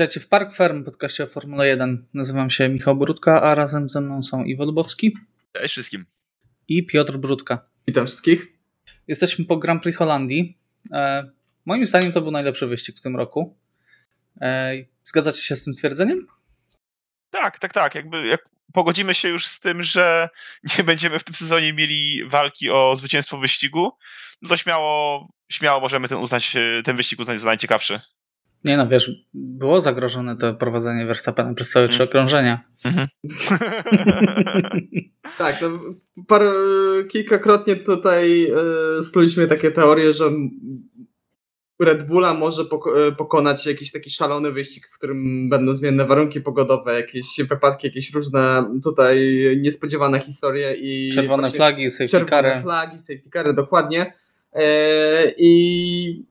Witajcie w Park Ferm, podcaście o Formule 1. Nazywam się Michał Brudka, a razem ze mną są Iwo Lubowski. Cześć wszystkim. I Piotr Brudka. Witam wszystkich. Jesteśmy po Grand Prix Holandii. E, moim zdaniem to był najlepszy wyścig w tym roku. E, zgadzacie się z tym stwierdzeniem? Tak, tak, tak. Jakby jak pogodzimy się już z tym, że nie będziemy w tym sezonie mieli walki o zwycięstwo wyścigu, no to śmiało, śmiało możemy ten, uznać, ten wyścig uznać za najciekawszy. Nie no, wiesz, było zagrożone to prowadzenie Verstappena przez całe trzy mhm. okrążenia. Mhm. tak, no, par, kilkakrotnie tutaj y, stuliśmy takie teorie, że Red Bulla może e, pokonać jakiś taki szalony wyścig, w którym będą zmienne warunki pogodowe, jakieś wypadki, jakieś różne tutaj niespodziewane historie i... Czerwone flagi, safety czerwone Czerwone flagi, safety cary, dokładnie. E, I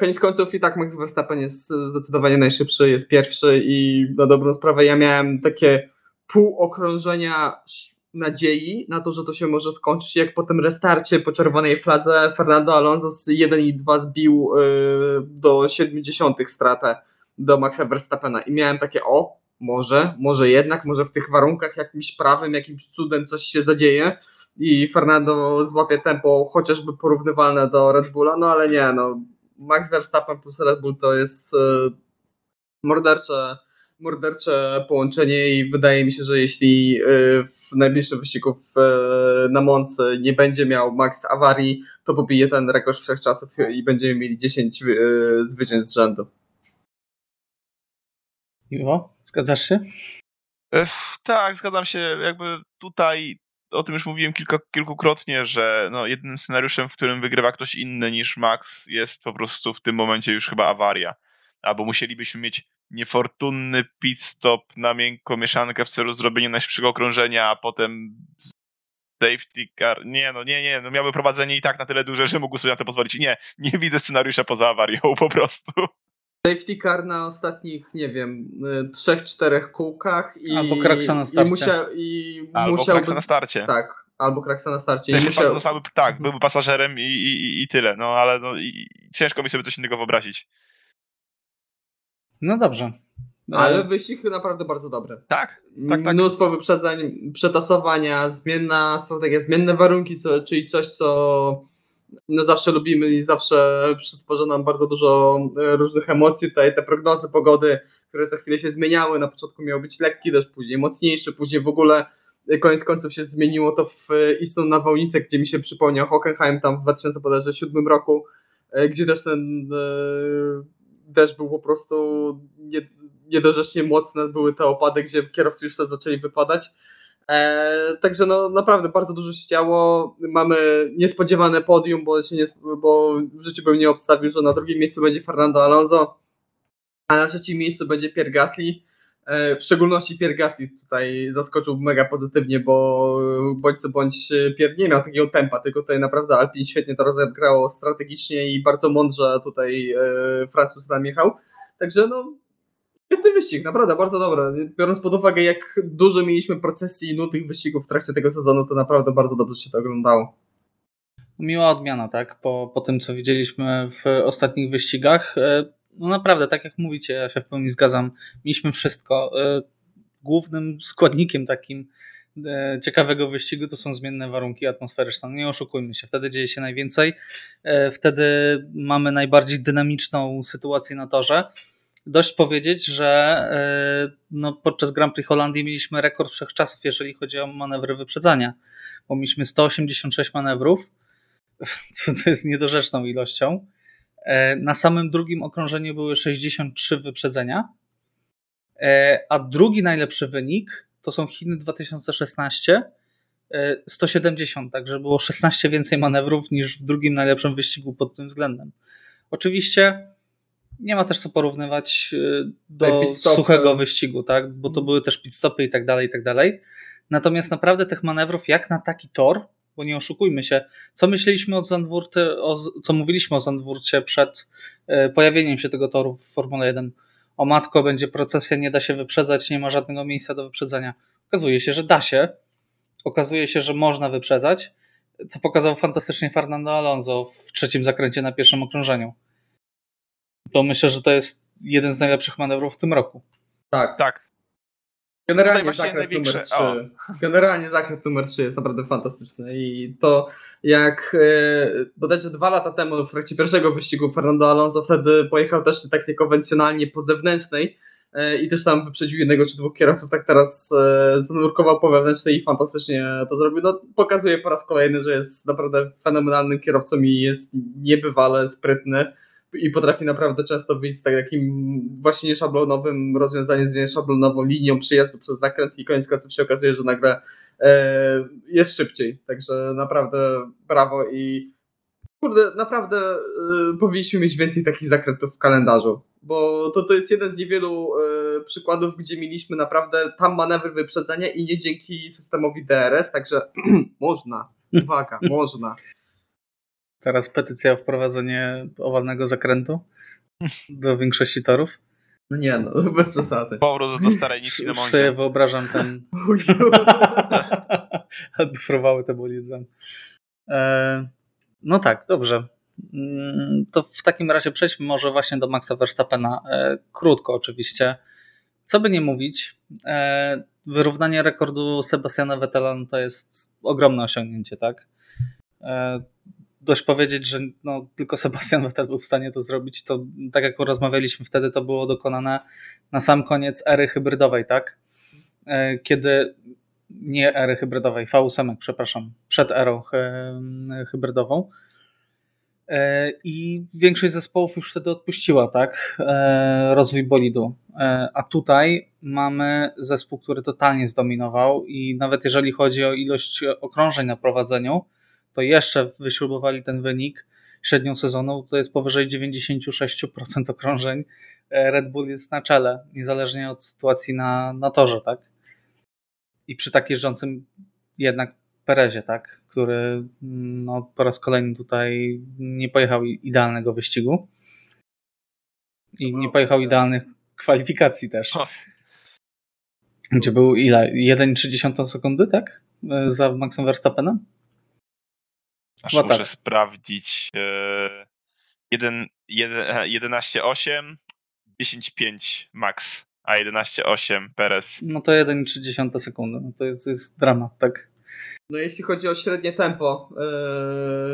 koniec końców i tak Max Verstappen jest zdecydowanie najszybszy, jest pierwszy i na dobrą sprawę ja miałem takie pół okrążenia nadziei na to, że to się może skończyć, jak po tym restarcie po czerwonej fladze Fernando Alonso z 1 i 2 zbił yy, do 70 stratę do Maxa Verstappena. I miałem takie o, może, może jednak, może w tych warunkach jakimś prawym, jakimś cudem coś się zadzieje i Fernando złapie tempo chociażby porównywalne do Red Bulla, no ale nie, no Max Verstappen plus Red Bull to jest yy, mordercze mordercze połączenie i wydaje mi się, że jeśli y, w najbliższym wyścigu y, na Moncy nie będzie miał Max awarii, to pobije ten rekord wszechczasów i będziemy mieli 10 y, zwycięstw z rzędu. Iwo, zgadzasz się? E, tak, zgadzam się. Jakby tutaj o tym już mówiłem kilka, kilkukrotnie, że no, jednym scenariuszem, w którym wygrywa ktoś inny niż Max, jest po prostu w tym momencie już chyba awaria. Albo musielibyśmy mieć niefortunny pit stop na miękką mieszankę w celu zrobienia najszybszego okrążenia, a potem safety car. Nie, no nie, nie, no miałby prowadzenie i tak na tyle duże, że mógł sobie na to pozwolić. Nie, nie widzę scenariusza poza awarią po prostu. Safety car na ostatnich, nie wiem, y, trzech, czterech kółkach i... Albo kraksa na starcie. I musia, i albo musiałby, kraksa na starcie. Tak, albo kraksa na starcie. I musiał... zostałby, tak, byłby pasażerem i, i, i tyle, no ale no, i, ciężko mi sobie coś innego wyobrazić. No dobrze. Ale wyścig naprawdę bardzo dobry. Tak, tak, tak. Mnóstwo wyprzedzań, przetasowania, zmienna strategia, zmienne warunki, co, czyli coś, co no zawsze lubimy i zawsze przysporza nam bardzo dużo e, różnych emocji. Tutaj te prognozy pogody, które co chwilę się zmieniały, na początku miał być lekki deszcz, później mocniejszy, później w ogóle e, koniec końców się zmieniło to w e, istną nawałnicę, gdzie mi się przypomniał Hockenheim tam w 2007 roku, gdzie też ten deszcz był po prostu nie, niedorzecznie mocne, były te opady, gdzie kierowcy już to zaczęli wypadać. E, także no naprawdę bardzo dużo się działo. Mamy niespodziewane podium, bo, się nie, bo w życiu bym nie obstawił, że na drugim miejscu będzie Fernando Alonso, a na trzecim miejscu będzie Pierre Gasly. E, w szczególności Pierre Gasly tutaj zaskoczył mega pozytywnie, bo bądź co bądź Pierre nie miał takiego tempa, tylko tutaj naprawdę Alpine świetnie to rozegrało strategicznie i bardzo mądrze tutaj e, Francuz nam jechał. Także no świetny wyścig, naprawdę bardzo dobry. Biorąc pod uwagę jak dużo mieliśmy procesji i nudnych wyścigów w trakcie tego sezonu, to naprawdę bardzo dobrze się to oglądało. Miła odmiana, tak? Po, po tym, co widzieliśmy w ostatnich wyścigach e, no naprawdę, tak jak mówicie, ja się w pełni zgadzam. Mieliśmy wszystko. E, głównym składnikiem takim e, ciekawego wyścigu to są zmienne warunki atmosferyczne. No nie oszukujmy się, wtedy dzieje się najwięcej. Wtedy mamy najbardziej dynamiczną sytuację na torze. Dość powiedzieć, że no, podczas Grand Prix Holandii mieliśmy rekord wszechczasów, jeżeli chodzi o manewry wyprzedzania, bo mieliśmy 186 manewrów, co to jest niedorzeczną ilością. E, na samym drugim okrążeniu były 63 wyprzedzenia, e, a drugi najlepszy wynik to są Chiny 2016, 170, e, także było 16 więcej manewrów niż w drugim najlepszym wyścigu pod tym względem. Oczywiście nie ma też co porównywać do tak, suchego wyścigu, tak? bo to były też pitstopy i tak dalej, i tak dalej. Natomiast naprawdę tych manewrów jak na taki tor bo nie oszukujmy się, co myśleliśmy o Zandwurcie, co mówiliśmy o Zandwurcie przed e, pojawieniem się tego toru w Formule 1. O matko, będzie procesja, nie da się wyprzedzać, nie ma żadnego miejsca do wyprzedzania. Okazuje się, że da się. Okazuje się, że można wyprzedzać, co pokazał fantastycznie Fernando Alonso w trzecim zakręcie na pierwszym okrążeniu. To myślę, że to jest jeden z najlepszych manewrów w tym roku. Tak. Tak. Generalnie zakręt numer 3. O. Generalnie zakręt numer 3 jest naprawdę fantastyczny i to jak e, bodajże dwa lata temu w trakcie pierwszego wyścigu Fernando Alonso wtedy pojechał też tak niekonwencjonalnie po zewnętrznej e, i też tam wyprzedził jednego czy dwóch kierowców, tak teraz e, zanurkował po wewnętrznej i fantastycznie to zrobił. No, pokazuje po raz kolejny, że jest naprawdę fenomenalnym kierowcą i jest niebywale sprytny i potrafi naprawdę często wyjść z takim właśnie nieszablonowym rozwiązaniem, z nieszablonową linią przyjazdu przez zakręt i koniec końców się okazuje, że nagle e, jest szybciej. Także naprawdę brawo i kurde, naprawdę e, powinniśmy mieć więcej takich zakrętów w kalendarzu, bo to, to jest jeden z niewielu e, przykładów, gdzie mieliśmy naprawdę tam manewry wyprzedzenia i nie dzięki systemowi DRS, także można, uwaga, można. Teraz petycja o wprowadzenie owalnego zakrętu do większości torów. No nie, no bez przesady. Powrót do starej nici na sobie wyobrażam ten... Bufrowały te bolidy. E, no tak, dobrze. Mm, To w takim razie przejdźmy może właśnie do Maxa Verstappena. E, Krótko oczywiście. Co by nie mówić, e, wyrównanie rekordu Sebastiana Vettela no to jest ogromne osiągnięcie, tak? E, Dość powiedzieć, że no, tylko Sebastian Vettel był w stanie to zrobić. To tak jak rozmawialiśmy wtedy, to było dokonane na sam koniec ery hybrydowej, tak? E, Kiedy nie ery hybrydowej, V8, przepraszam, przed erą hy- hybrydową. E, I większość zespołów już wtedy odpuściła, tak? E, Rozwój bolidu. E, A tutaj mamy zespół, który totalnie zdominował i nawet jeżeli chodzi o ilość okrążeń na prowadzeniu, to jeszcze wyśrubowali ten wynik średnią sezonu, to jest powyżej 96% okrążeń. E, Red Bull jest na czele, niezależnie od sytuacji na, na torze, tak? I przy tak jeżdżącym jednak Perezie, tak? Który mm, no, po raz kolejny tutaj nie pojechał idealnego wyścigu. I nie pojechał idealnych kwalifikacji też. Gdzie był ile? 1,3 sekundy, tak? E, Za Maxem Verstappenem? Aż Chyba muszę tak. sprawdzić. E, jeden- jeden- e, 11,8, 10,5 max, a 11,8 Perez. No to 1,3 sekundy. No to jest, to jest dramat, tak? No jeśli chodzi o średnie tempo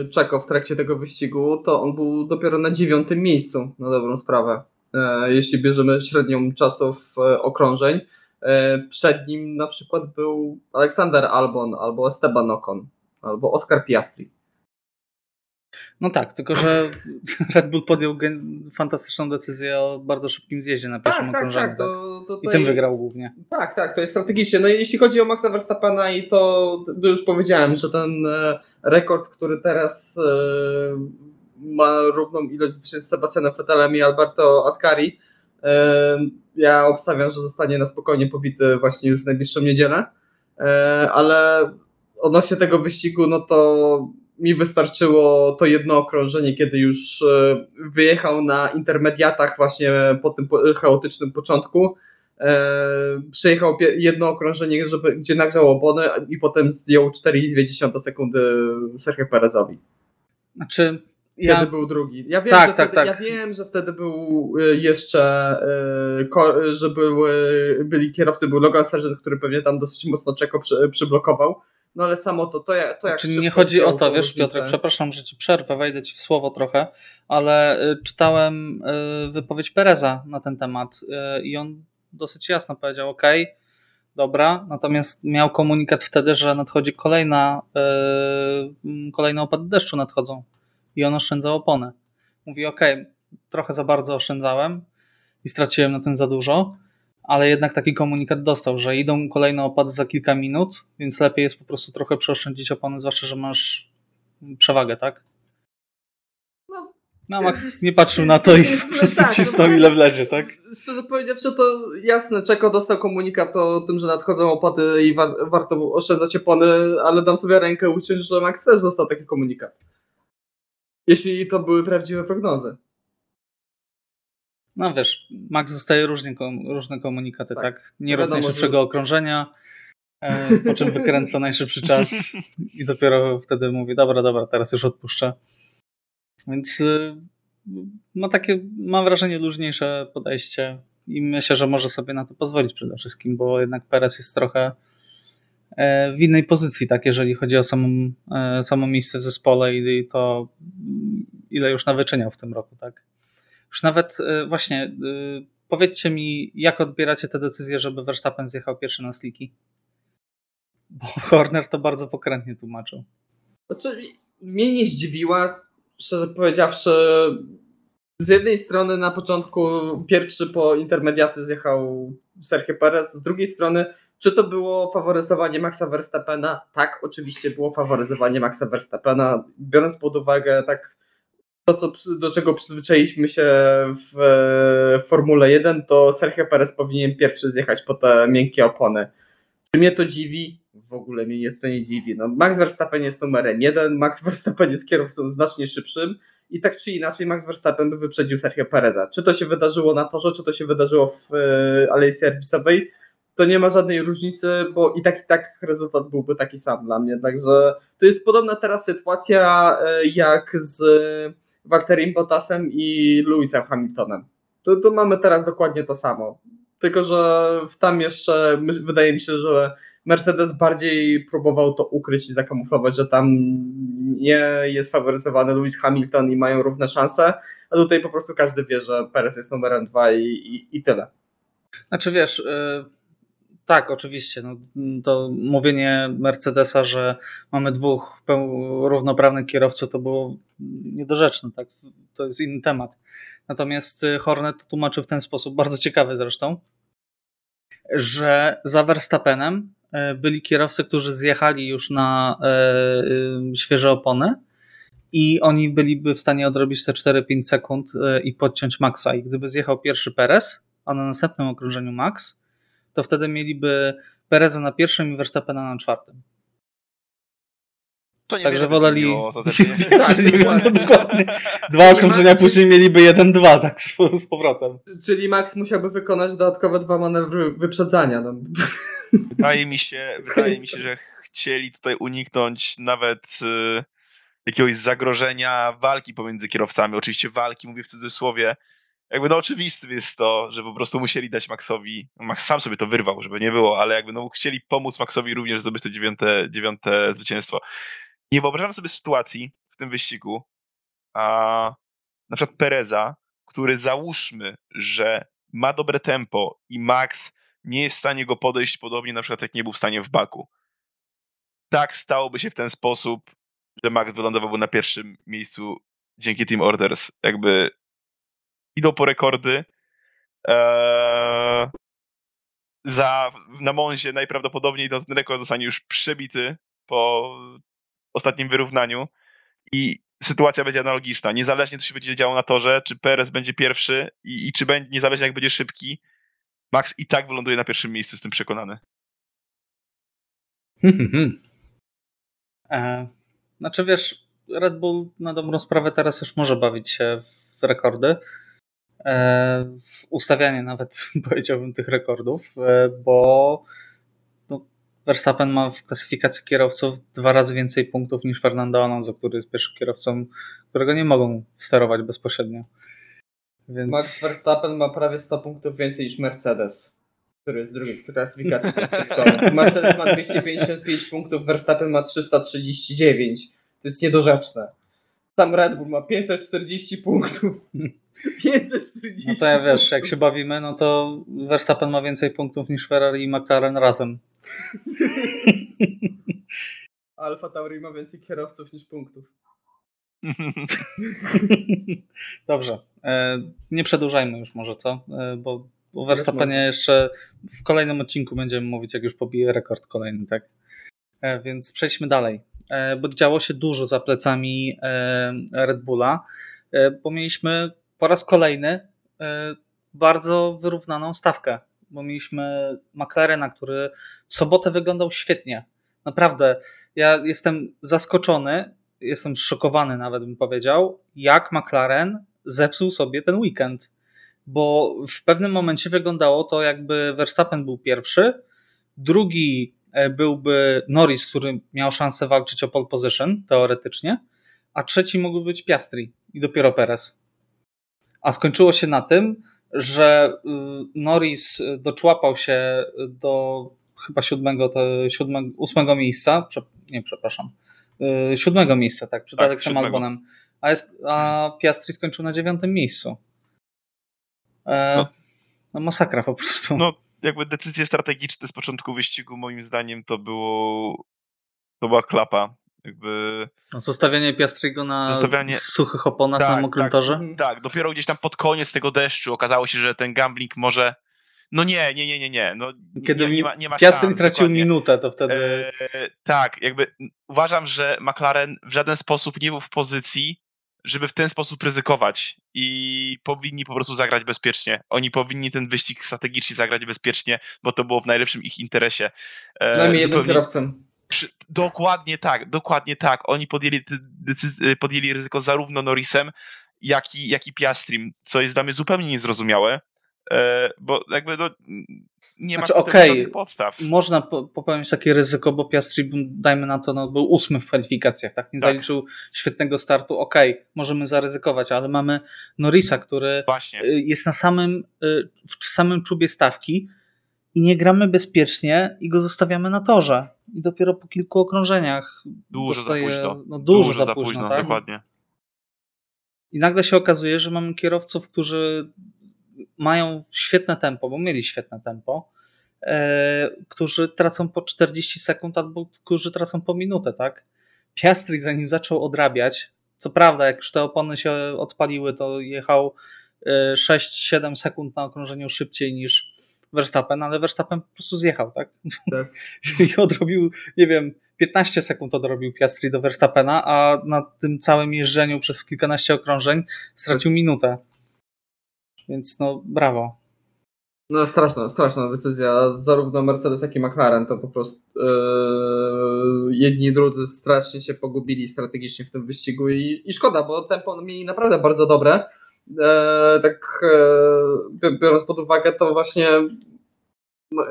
yy, Czeko w trakcie tego wyścigu, to on był dopiero na dziewiątym miejscu, na dobrą sprawę. E, jeśli bierzemy średnią czasów e, okrążeń. E, przed nim na przykład był Aleksander Albon, albo Esteban Ocon, albo Oscar Piastri. No tak, tylko że Red Bull podjął fantastyczną decyzję o bardzo szybkim zjeździe na pierwszym Tak, tak, okrążeniu. tak. To, to, I tym wygrał głównie. Tak, tak, to jest strategicznie. No i jeśli chodzi o Maxa Verstappena i to, to już powiedziałem, że ten e, rekord, który teraz e, ma równą ilość z Sebastianem Vettelem i Alberto Ascari, e, ja obstawiam, że zostanie na spokojnie pobity właśnie już w najbliższą niedzielę, ale odnośnie tego wyścigu, no to mi wystarczyło to jedno okrążenie, kiedy już e, wyjechał na intermediatach właśnie po tym chaotycznym początku, E, przejechał jedno okrążenie, żeby, gdzie nagrzał opony i potem zdjął 4,2 sekundy Sergio Perezowi. Znaczy, Kiedy ja, był drugi. Ja wiem, Tak, że tak, wtedy, tak. ja wiem, że wtedy był y, jeszcze, że były, byli kierowcy, był Logan Sargent, który pewnie tam dosyć mocno czeko przy, przyblokował. No ale samo to, to, jak- to jak Czy nie szybko chodzi o to, wiesz. Piotrek, przepraszam, że ci przerwę, wejdę ci w słowo trochę, ale y, czytałem y, wypowiedź Pereza na ten temat y, i on dosyć jasno powiedział, ok, dobra, natomiast miał komunikat wtedy, że nadchodzi kolejna, kolejne opady deszczu nadchodzą i on oszczędzał opony. Mówi, ok, trochę za bardzo oszczędzałem i straciłem na tym za dużo, ale jednak taki komunikat dostał, że idą kolejne opady za kilka minut, więc lepiej jest po prostu trochę przeoszczędzić opony, zwłaszcza, że masz przewagę, tak? No, No, Max nie patrzył na to i po prostu tak, cisnął ile wlezie, tak? Szczerze powiedziawszy, to jasne, Czeko dostał komunikat o tym, że nadchodzą opłaty i war, warto oszczędzać opony, ale dam sobie rękę uciąć, że Max też dostał taki komunikat. Jeśli to były prawdziwe prognozy. No wiesz, Max dostaje różnie, różne komunikaty, Tak. tak? Nie rób Wiadomo, najszybszego okrążenia, e, po czym wykręca najszybszy czas i dopiero wtedy mówi, dobra, dobra, teraz już odpuszczę. Więc y, ma takie, mam wrażenie, luźniejsze podejście i myślę, że może sobie na to pozwolić przede wszystkim, bo jednak Perez jest trochę e, w innej pozycji, tak, jeżeli chodzi o samą, e, samo miejsce w zespole i to ile już nawyczyniał w tym roku, tak. Już nawet e, właśnie powiedzcie mi, jak odbieracie tę decyzję, żeby Verstappen zjechał pierwszy na sliki? Bo Horner to bardzo pokrętnie tłumaczył. Znaczy, mnie nie zdziwiła, szczerze powiedziawszy, z jednej strony na początku pierwszy po intermediaty zjechał Sergio Perez, z drugiej strony czy to było faworyzowanie Maxa Verstappena? Tak, oczywiście było faworyzowanie Maxa Verstappena, biorąc pod uwagę tak to, co, do czego przyzwyczailiśmy się w, w Formule 1, to Sergio Perez powinien pierwszy zjechać po te miękkie opony. Czy mnie to dziwi? W ogóle mnie to nie dziwi. No, Max Verstappen jest numerem jeden, Max Verstappen jest kierowcą znacznie szybszym i tak czy inaczej Max Verstappen by wyprzedził Sergio Pereza. Czy to się wydarzyło na torze, czy to się wydarzyło w e, alei serwisowej, to nie ma żadnej różnicy, bo i tak i tak rezultat byłby taki sam dla mnie. Także to jest podobna teraz sytuacja e, jak z Walterim Bottasem i Lewisem Hamiltonem. To, mamy teraz dokładnie to samo. Tylko, że tam jeszcze wydaje mi się, że Mercedes bardziej próbował to ukryć i zakamuflować, że tam nie jest faworyzowany Lewis Hamilton i mają równe szanse, a tutaj po prostu każdy wie, że Perez jest numerem dwa i, i, i tyle. Znaczy wiesz, yy, tak, oczywiście. No, to mówienie Mercedesa, że mamy dwóch równoprawnych kierowców, to było niedorzeczne. Tak? To jest inny temat. Natomiast y, Hornet tłumaczył w ten sposób, bardzo ciekawy zresztą, że za Verstappenem y, byli kierowcy, którzy zjechali już na y, świeże opony i oni byliby w stanie odrobić te 4-5 sekund i podciąć Maxa. I gdyby zjechał pierwszy Perez, a na następnym okrążeniu Max, to wtedy mieliby Pereza na pierwszym i Verstappena na czwartym. To nie Także woleli. dokładnie. Dwa okrążenia później mieliby 1-2, tak z, z, powrotem. Czyli Max musiałby wykonać dodatkowe dwa manewry wyprzedzania. No. Wydaje mi się, wydaje mi się, że chcieli tutaj uniknąć nawet y, jakiegoś zagrożenia walki pomiędzy kierowcami. Oczywiście walki, mówię w cudzysłowie, jakby no oczywistym jest to, że po prostu musieli dać Maxowi, Max sam sobie to wyrwał, żeby nie było, ale jakby no chcieli pomóc Maxowi również zdobyć to dziewiąte, dziewiąte zwycięstwo. Nie wyobrażam sobie sytuacji w tym wyścigu, a na przykład Pereza, który załóżmy, że ma dobre tempo i Max nie jest w stanie go podejść podobnie na przykład jak nie był w stanie w Baku. Tak stałoby się w ten sposób, że Max wylądowałby na pierwszym miejscu dzięki Team Orders. Jakby idą po rekordy. Eee, za, na Monzie najprawdopodobniej ten rekord zostanie już przebity po ostatnim wyrównaniu i sytuacja będzie analogiczna. Niezależnie co się będzie działo na torze, czy Perez będzie pierwszy i, i czy będzie, niezależnie jak będzie szybki, Max i tak wyląduje na pierwszym miejscu, jestem przekonany. e, znaczy wiesz, Red Bull na dobrą sprawę teraz już może bawić się w rekordy. E, w ustawianie nawet powiedziałbym tych rekordów, e, bo no, Verstappen ma w klasyfikacji kierowców dwa razy więcej punktów niż Fernando Alonso, który jest pierwszym kierowcą, którego nie mogą sterować bezpośrednio. Więc... Max Verstappen ma prawie 100 punktów więcej niż Mercedes, który jest drugi w klasyfikacji. Mercedes ma 255 punktów, Verstappen ma 339. To jest niedorzeczne. Tam Red Bull ma 540 punktów. 540. No to ja wiesz, jak się bawimy, no to Verstappen ma więcej punktów niż Ferrari i McLaren razem. Alfa Tauri ma więcej kierowców niż punktów. Dobrze. E, nie przedłużajmy już może, co? E, bo o Verstappenie jeszcze w kolejnym odcinku będziemy mówić, jak już pobije rekord kolejny, tak? E, więc przejdźmy dalej. Bo działo się dużo za plecami Red Bulla, bo mieliśmy po raz kolejny e, bardzo wyrównaną stawkę, bo mieliśmy McLarena, który w sobotę wyglądał świetnie. Naprawdę, ja jestem zaskoczony, jestem szokowany nawet bym powiedział, jak McLaren zepsuł sobie ten weekend, bo w pewnym momencie wyglądało to jakby Verstappen był pierwszy, drugi e, byłby Norris, który miał szansę walczyć o pole position teoretycznie, a trzeci mógłby być Piastri i dopiero Perez. A skończyło się na tym, że y, Norris doczłapał się do chyba siódmego, to siódmego, ósmego miejsca, nie przepraszam, y, siódmego miejsca, tak, przed tak, Alexem Albonem, a, jest, a Piastri skończył na dziewiątym miejscu. E, no. no masakra po prostu. No jakby decyzje strategiczne z początku wyścigu moim zdaniem to było to była klapa jakby... Zostawianie Piastriego na zostawianie... suchych oponach tak, na mokrym tak, torze? Tak, dopiero gdzieś tam pod koniec tego deszczu okazało się, że ten gambling może no nie, nie, nie, nie, nie. No, Kiedy nie, nie ma, nie ma Piastri szans, tracił dokładnie. minutę, to wtedy... E, tak, jakby uważam, że McLaren w żaden sposób nie był w pozycji, żeby w ten sposób ryzykować i powinni po prostu zagrać bezpiecznie. Oni powinni ten wyścig strategicznie zagrać bezpiecznie, bo to było w najlepszym ich interesie. E, Najmniej jednym kierowcą. Przy, dokładnie tak, dokładnie tak. Oni podjęli, decyz- podjęli ryzyko zarówno Norrisem, jak i, jak i Piastrim, co jest dla mnie zupełnie niezrozumiałe, e, bo jakby no, nie znaczy, ma okay, żadnych podstaw. Można popełnić takie ryzyko, bo Piastri, dajmy na to, no, był ósmy w kwalifikacjach, tak? Nie tak. zaliczył świetnego startu. Okej, okay, możemy zaryzykować, ale mamy Norrisa, który Właśnie. Y, jest na samym, y, w samym czubie stawki i nie gramy bezpiecznie i go zostawiamy na torze. I dopiero po kilku okrążeniach dużo dostaje, za późno. No, dużo, dużo za, późno, późno tak? dokładnie. I nagle się okazuje, że mamy kierowców, którzy mają świetne tempo, bo mieli świetne tempo, e, którzy tracą po 40 sekund albo którzy tracą po minutę, tak? Piastri zanim zaczął odrabiać, co prawda jak już te opony się odpaliły, to jechał 6-7 e, sekund na okrążeniu szybciej niż Verstappen, ale Verstappen po prostu zjechał, tak? tak. I odrobił, nie wiem, 15 sekund odrobił Piastri do Verstappena, a na tym całym jeżdżeniu przez kilkanaście okrążeń stracił minutę. Więc no, brawo. No straszna, straszna decyzja. Zarówno Mercedes, jak i McLaren to po prostu yy, jedni drudzy strasznie się pogubili strategicznie w tym wyścigu i, i szkoda, bo tempo mieli naprawdę bardzo dobre. E, tak e, biorąc pod uwagę, to właśnie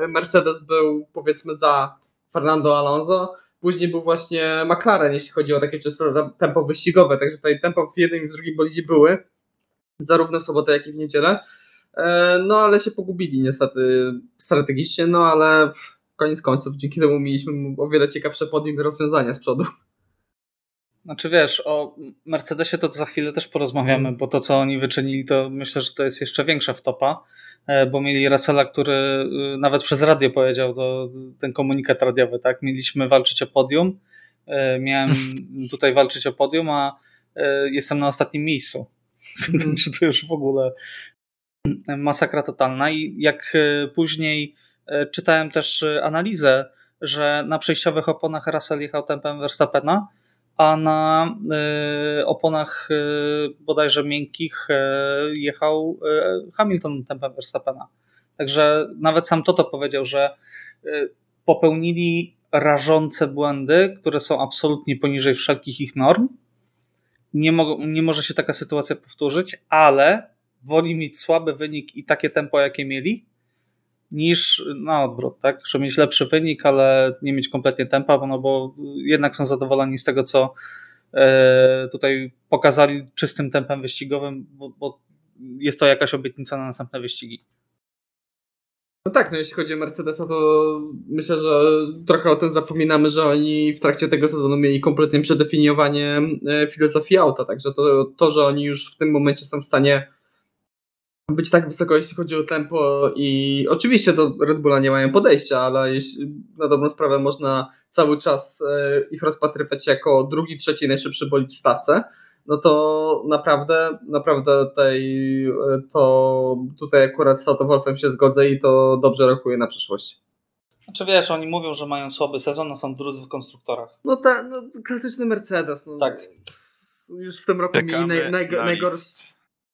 Mercedes był powiedzmy za Fernando Alonso, później był właśnie McLaren, jeśli chodzi o takie czysto tempo wyścigowe, także tutaj tempo w jednym i w drugim bolidzie były, zarówno w sobotę, jak i w niedzielę. E, no ale się pogubili niestety strategicznie, no ale koniec końców dzięki temu mieliśmy o wiele ciekawsze podium rozwiązania z przodu. Znaczy wiesz, o Mercedesie to, za chwilę też porozmawiamy, bo to co oni wyczynili to myślę, że to jest jeszcze większa wtopa, e, bo mieli Russella, który y, nawet przez radio powiedział to, ten komunikat radiowy, tak? Mieliśmy walczyć o podium, e, miałem tutaj walczyć o podium, a e, jestem na ostatnim miejscu. Także to już w ogóle masakra totalna i jak później czytałem też analizę, że na przejściowych oponach Russell jechał tempem Verstappena, a na oponach bodajże miękkich jechał Hamilton tempem Verstappena. Także nawet sam Toto powiedział, że popełnili rażące błędy, które są absolutnie poniżej wszelkich ich norm. Nie, mo nie może się taka sytuacja powtórzyć, ale woli mieć słaby wynik i takie tempo, jakie mieli, niż na odwrót, tak? Żeby mieć lepszy wynik, ale nie mieć kompletnie tempa, no bo jednak są zadowoleni z tego, co e, tutaj pokazali czystym tempem wyścigowym, bo, bo jest to jakaś obietnica na następne wyścigi. No tak, no jeśli chodzi o Mercedesa, to myślę, że trochę o tym zapominamy, że oni w trakcie tego sezonu mieli kompletnie przedefiniowanie e, filozofii auta, także to, to że oni już w tym momencie są w stanie być tak wysoko, jeśli chodzi o tempo i oczywiście do Red Bulla nie mają podejścia, ale jeśli, na dobrą sprawę można cały czas e, ich rozpatrywać jako drugi, trzeci najszybszy bolid w stawce, no to naprawdę, naprawdę tutaj, e, to tutaj akurat z Toto Wolfem się zgodzę i to dobrze rokuje na przyszłość. Znaczy wiesz, oni mówią, że mają słaby sezon, no są drudzy w konstruktorach. No tak, no, klasyczny Mercedes. No, tak. Już w tym roku mieli naj, naj, najgorszy...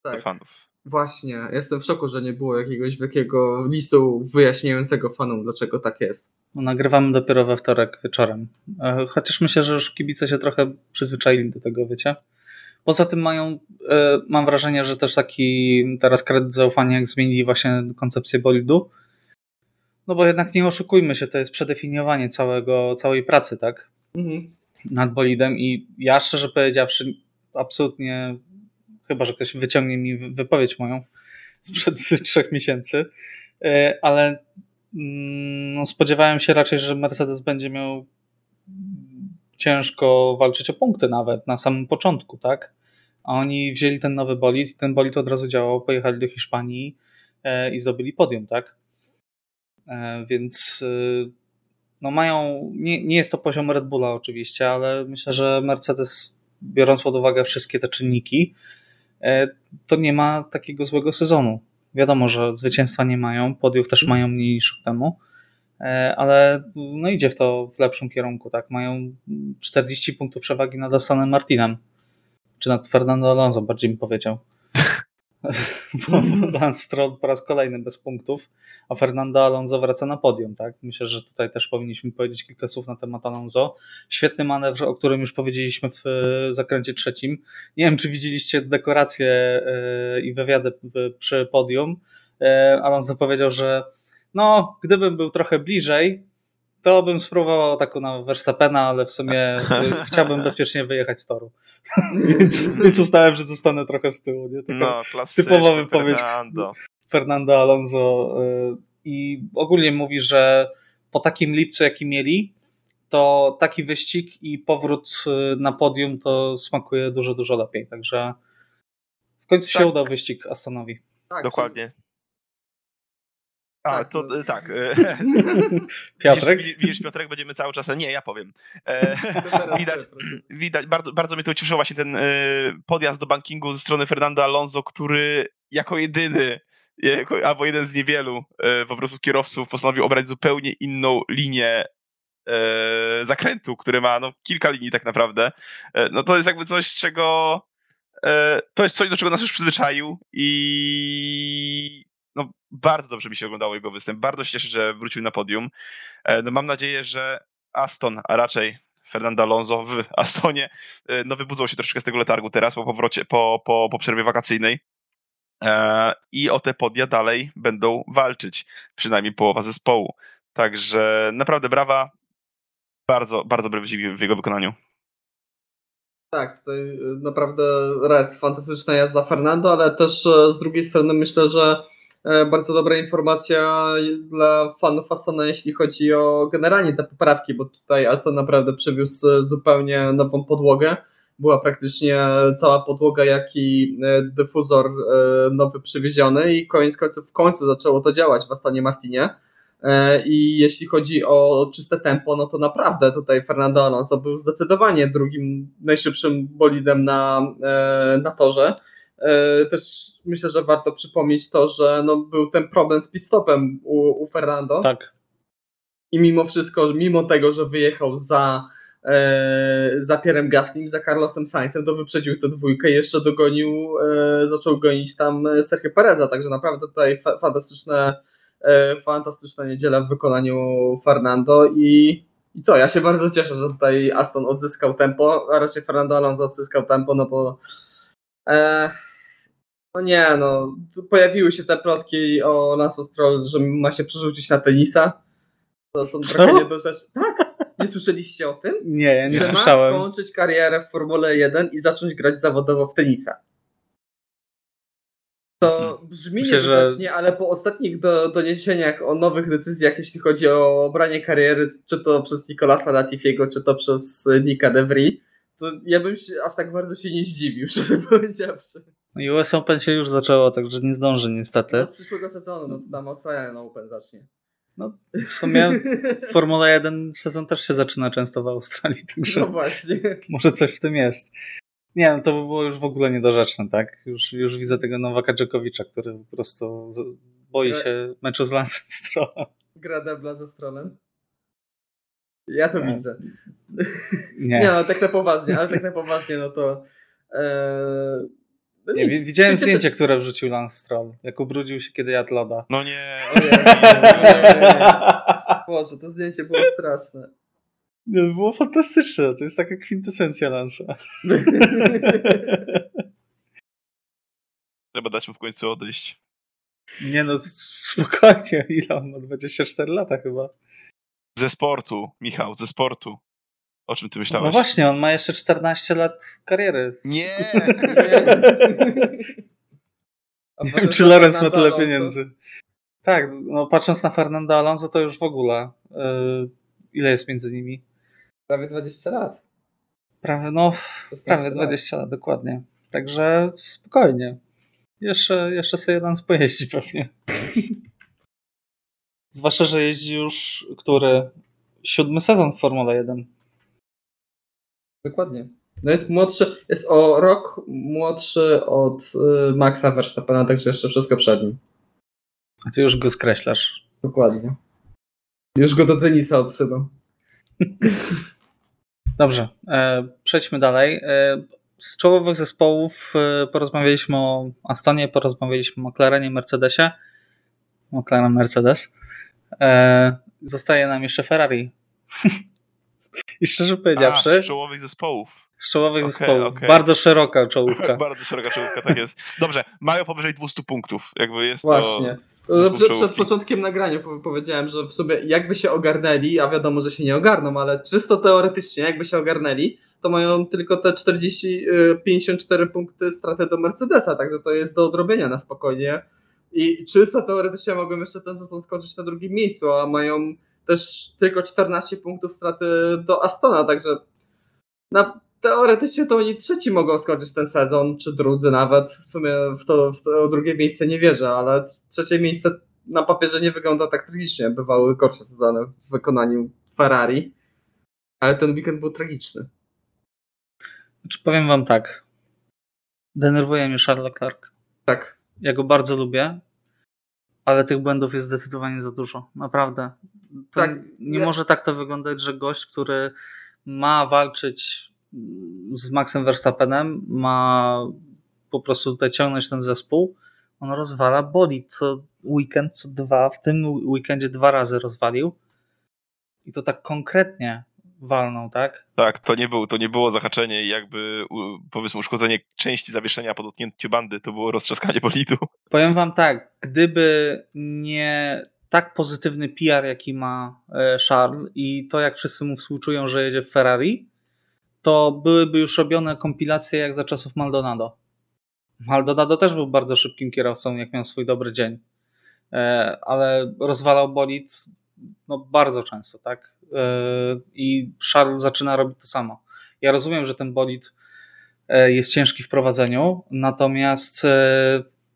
Tak. fanów. Właśnie, jestem w szoku, że nie było jakiegoś wielkiego listu wyjaśniającego fanom, dlaczego tak jest. No, nagrywamy dopiero we wtorek wieczorem. E, chociaż myślę, że już kibice się trochę przyzwyczaili do tego, wiecie. Poza tym mają, e, mam wrażenie, że też taki teraz kredyt zaufania, jak zmienili właśnie koncepcję bolidu. No bo jednak nie oszukujmy się, to jest przedefiniowanie całego, całej pracy, tak? Mhm. Nad bolidem i ja szczerze powiedziawszy absolutnie chyba że ktoś wyciągnie mi wypowiedź moją sprzed trzech miesięcy, e, ale mm, no, spodziewałem się raczej, że Mercedes będzie miał ciężko walczyć o punkty nawet na samym początku, tak? A oni wzięli ten nowy bolid i ten bolid od razu działał, pojechali do Hiszpanii e, i zdobyli podium, tak? E, więc no mają, nie, nie jest to poziom Red Bulla oczywiście, ale myślę, że Mercedes, biorąc pod uwagę wszystkie te czynniki, e, to nie ma takiego złego sezonu. Wiadomo, że zwycięstwa nie mają, podiów też mają mniej niż temu, e, ale no idzie w to w lepszym kierunku. Tak? Mają 40 punktów przewagi nad Astonem Martinem, czy nad Fernando Alonso, bardziej mi powiedział. bo Lance Stroll po raz kolejny bez punktów, a Fernando Alonso wraca na podium. Tak? Myślę, że tutaj też powinniśmy powiedzieć kilka słów na temat Alonso. Świetny manewr, o którym już powiedzieliśmy w zakręcie trzecim. Nie wiem, czy widzieliście dekoracje e, i wywiady przy podium. E, Alonso powiedział, że no, gdybym był trochę bliżej, to bym spróbował taką na Verstappena, ale w sumie chciałbym bezpiecznie wyjechać z toru. więc, więc ustałem, że zostanę trochę z tyłu. Nie? Taka no, typowa wypowiedź Fernando. Fernando Alonso y, i ogólnie mówi, że po takim lipcu, jaki mieli, to taki wyścig i powrót y, na podium to smakuje dużo, dużo lepiej. Także w końcu tak. się udał wyścig Astonowi. Tak, Dokładnie. A, tak, to no. tak. E, Piotrek? Widzisz, widzisz, Piotrek, będziemy cały czas. Nie, ja powiem. E, widać, widać bardzo, bardzo mnie to ucieszyło właśnie ten e, podjazd do bankingu ze strony Fernando Alonso, który jako jedyny, albo jeden z niewielu po prostu kierowców postanowił obrać zupełnie inną linię zakrętu, który ma no, kilka linii tak naprawdę. No to jest jakby coś, czego to jest coś, do czego nas już przyzwyczaił i no, bardzo dobrze mi się oglądało jego występ. Bardzo się cieszę, że wrócił na podium. E, no, mam nadzieję, że Aston, a raczej Fernando Alonso w Astonie, e, no wybudzą się troszeczkę z tego letargu teraz po, powrocie, po, po, po przerwie wakacyjnej. E, I o te podia dalej będą walczyć, przynajmniej połowa zespołu. Także naprawdę brawa, bardzo, bardzo dobry wyścig w jego wykonaniu. Tak, tutaj naprawdę raz fantastyczna jazda Fernando, ale też z drugiej strony myślę, że bardzo dobra informacja dla fanów Astona, jeśli chodzi o generalnie te poprawki, bo tutaj Aston naprawdę przywiózł zupełnie nową podłogę. Była praktycznie cała podłoga, jak i e, dyfuzor e, nowy przywieziony i koniec końców w końcu zaczęło to działać w Astonie Martinie. I jeśli chodzi o czyste tempo, no to naprawdę tutaj Fernando Alonso był zdecydowanie drugim najszybszym bolidem na, na torze. E, też myślę, że warto przypomnieć to, że no, był ten problem z pit-stopem u, u Fernando. Tak. I mimo wszystko, mimo tego, że wyjechał za, e, za Pierem Gaslim, za Carlosem Sainzem, to wyprzedził tę dwójkę i jeszcze dogonił, e, zaczął gonić tam Sergio Pereza, także naprawdę tutaj fa fantastyczne, e, fantastyczna niedziela w wykonaniu Fernando i i co, ja się bardzo cieszę, że tutaj Aston odzyskał tempo, a raczej Fernando Alonso odzyskał tempo, no bo e, no nie, no. Pojawiły się te plotki o Lance Stroll, że ma się przerzucić na tenisa. To są Co? trochę niedorzeczne. Tak? Nie słyszeliście o tym? Nie, ja nie że słyszałem. ma skończyć karierę w Formule 1 i zacząć grać zawodowo w tenisa. To mhm. brzmi Myślę, że... ale po ostatnich do, doniesieniach o nowych decyzjach, jeśli chodzi o obranie kariery, czy to przez Nicolasa Latifiego, czy to przez Nika DeVry, to ja bym się aż tak bardzo się nie zdziwił, szczerze powiedziawszy. No i US Open się już zaczęło, także nie zdąży niestety. Od przyszłego sezonu, no to tam Australia na Open zacznie. No w sumie Formula 1 sezon też się zaczyna często w Australii, także no właśnie. może coś w tym jest. Nie, no to by było już w ogóle niedorzeczne, tak? Już, już widzę tego Nowaka Dżokowicza, który po prostu boi Gra... się meczu z Lansem Strollem. Gra debla ze Strollem? Ja to nie. widzę. Nie. nie, no tak na poważnie, ale tak na poważnie, no to e, no nie, nic, widziałem przecież... zdjęcie, które wrzucił Lance Stroll, jak ubrudził się, kiedy jadł loda. No nie. Boże, to zdjęcie było straszne. Nie, to było fantastyczne. To jest taka kwintesencja Lansa. Trzeba dać mu w końcu odejść. Nie no, spokojnie. Ile on ma? 24 lata chyba. Ze sportu, Michał, ze sportu. O czym ty myślałeś? No właśnie, on ma jeszcze 14 lat kariery. Nie! Nie wiem, czy Lorenz ma tyle pieniędzy. Tak, no patrząc na Fernando Alonso, to już w ogóle. Yy, ile jest między nimi? Prawie 20 lat. Prawie, no, prawie 20 lat, dokładnie. Także spokojnie. Jeszcze, jeszcze sobie Lance pojeździ pewnie. Zwłaszcza, że jeździ już który siódmy sezon w Formule 1. Dokładnie. No jest młodszy, jest o rok młodszy od y, Maxa Verstappena, także jeszcze wszystko przed nim. A ty już go skreślasz. Dokładnie. Już go do tenisa odsyłam. Dobrze, e, przejdźmy dalej. E, z czołowych zespołów e, porozmawialiśmy o Astonie, porozmawialiśmy o McLarenie, Mercedesie. McLaren, Mercedes. E, zostaje nam jeszcze Ferrari. I szczerze powiedziawszy. A, z czołowych zespołów. Z czołowych okay, zespołów. Okay. Bardzo szeroka czołówka. Bardzo szeroka czołówka, tak jest. Dobrze, mają powyżej 200 punktów. Jakby jest Właśnie. To... Przed, przed początkiem nagrania powiedziałem, że w sobie jakby się ogarnęli, a wiadomo, że się nie ogarną, ale czysto teoretycznie, jakby się ogarnęli, to mają tylko te 40, 54 y, punkty straty do Mercedesa, także to jest do odrobienia na spokojnie. I czysto teoretycznie mogą jeszcze ten sezon skończyć na drugim miejscu, a mają też tylko 14 punktów straty do Astona, także na, teoretycznie to oni trzeci mogą skończyć ten sezon, czy drudzy nawet. W sumie w to, w to drugie miejsce nie wierzę, ale trzecie miejsce na papierze nie wygląda tak tragicznie. Bywały gorsze sezony w wykonaniu Ferrari, ale ten weekend był tragiczny. Czy powiem wam tak. Denerwuje mnie Charles Leclerc. Tak. Ja go bardzo lubię, ale tych błędów jest zdecydowanie za dużo. Naprawdę. To tak, nie ja... może tak to wyglądać, że gość, który ma walczyć z Maxem Verstappenem, ma po prostu tutaj ciągnąć ten zespół, on rozwala boli co weekend, co dwa, w tym weekendzie dwa razy rozwalił i to tak konkretnie walną, tak? Tak, to nie, był, to nie było zahaczenie i jakby powiedzmy uszkodzenie części zawieszenia po dotknięciu bandy, to było roztrzaskanie bolidu. Powiem wam tak, gdyby nie tak pozytywny PR, jaki ma e, Charles i to, jak wszyscy mu współczują, że jedzie w Ferrari, to byłyby już robione kompilacje jak za czasów Maldonado. Maldonado też był bardzo szybkim kierowcą, jak miał swój dobry dzień, e, ale rozwalał bolid no, bardzo często, tak? E, I Charles zaczyna robić to samo. Ja rozumiem, że ten bolid jest ciężki w prowadzeniu, natomiast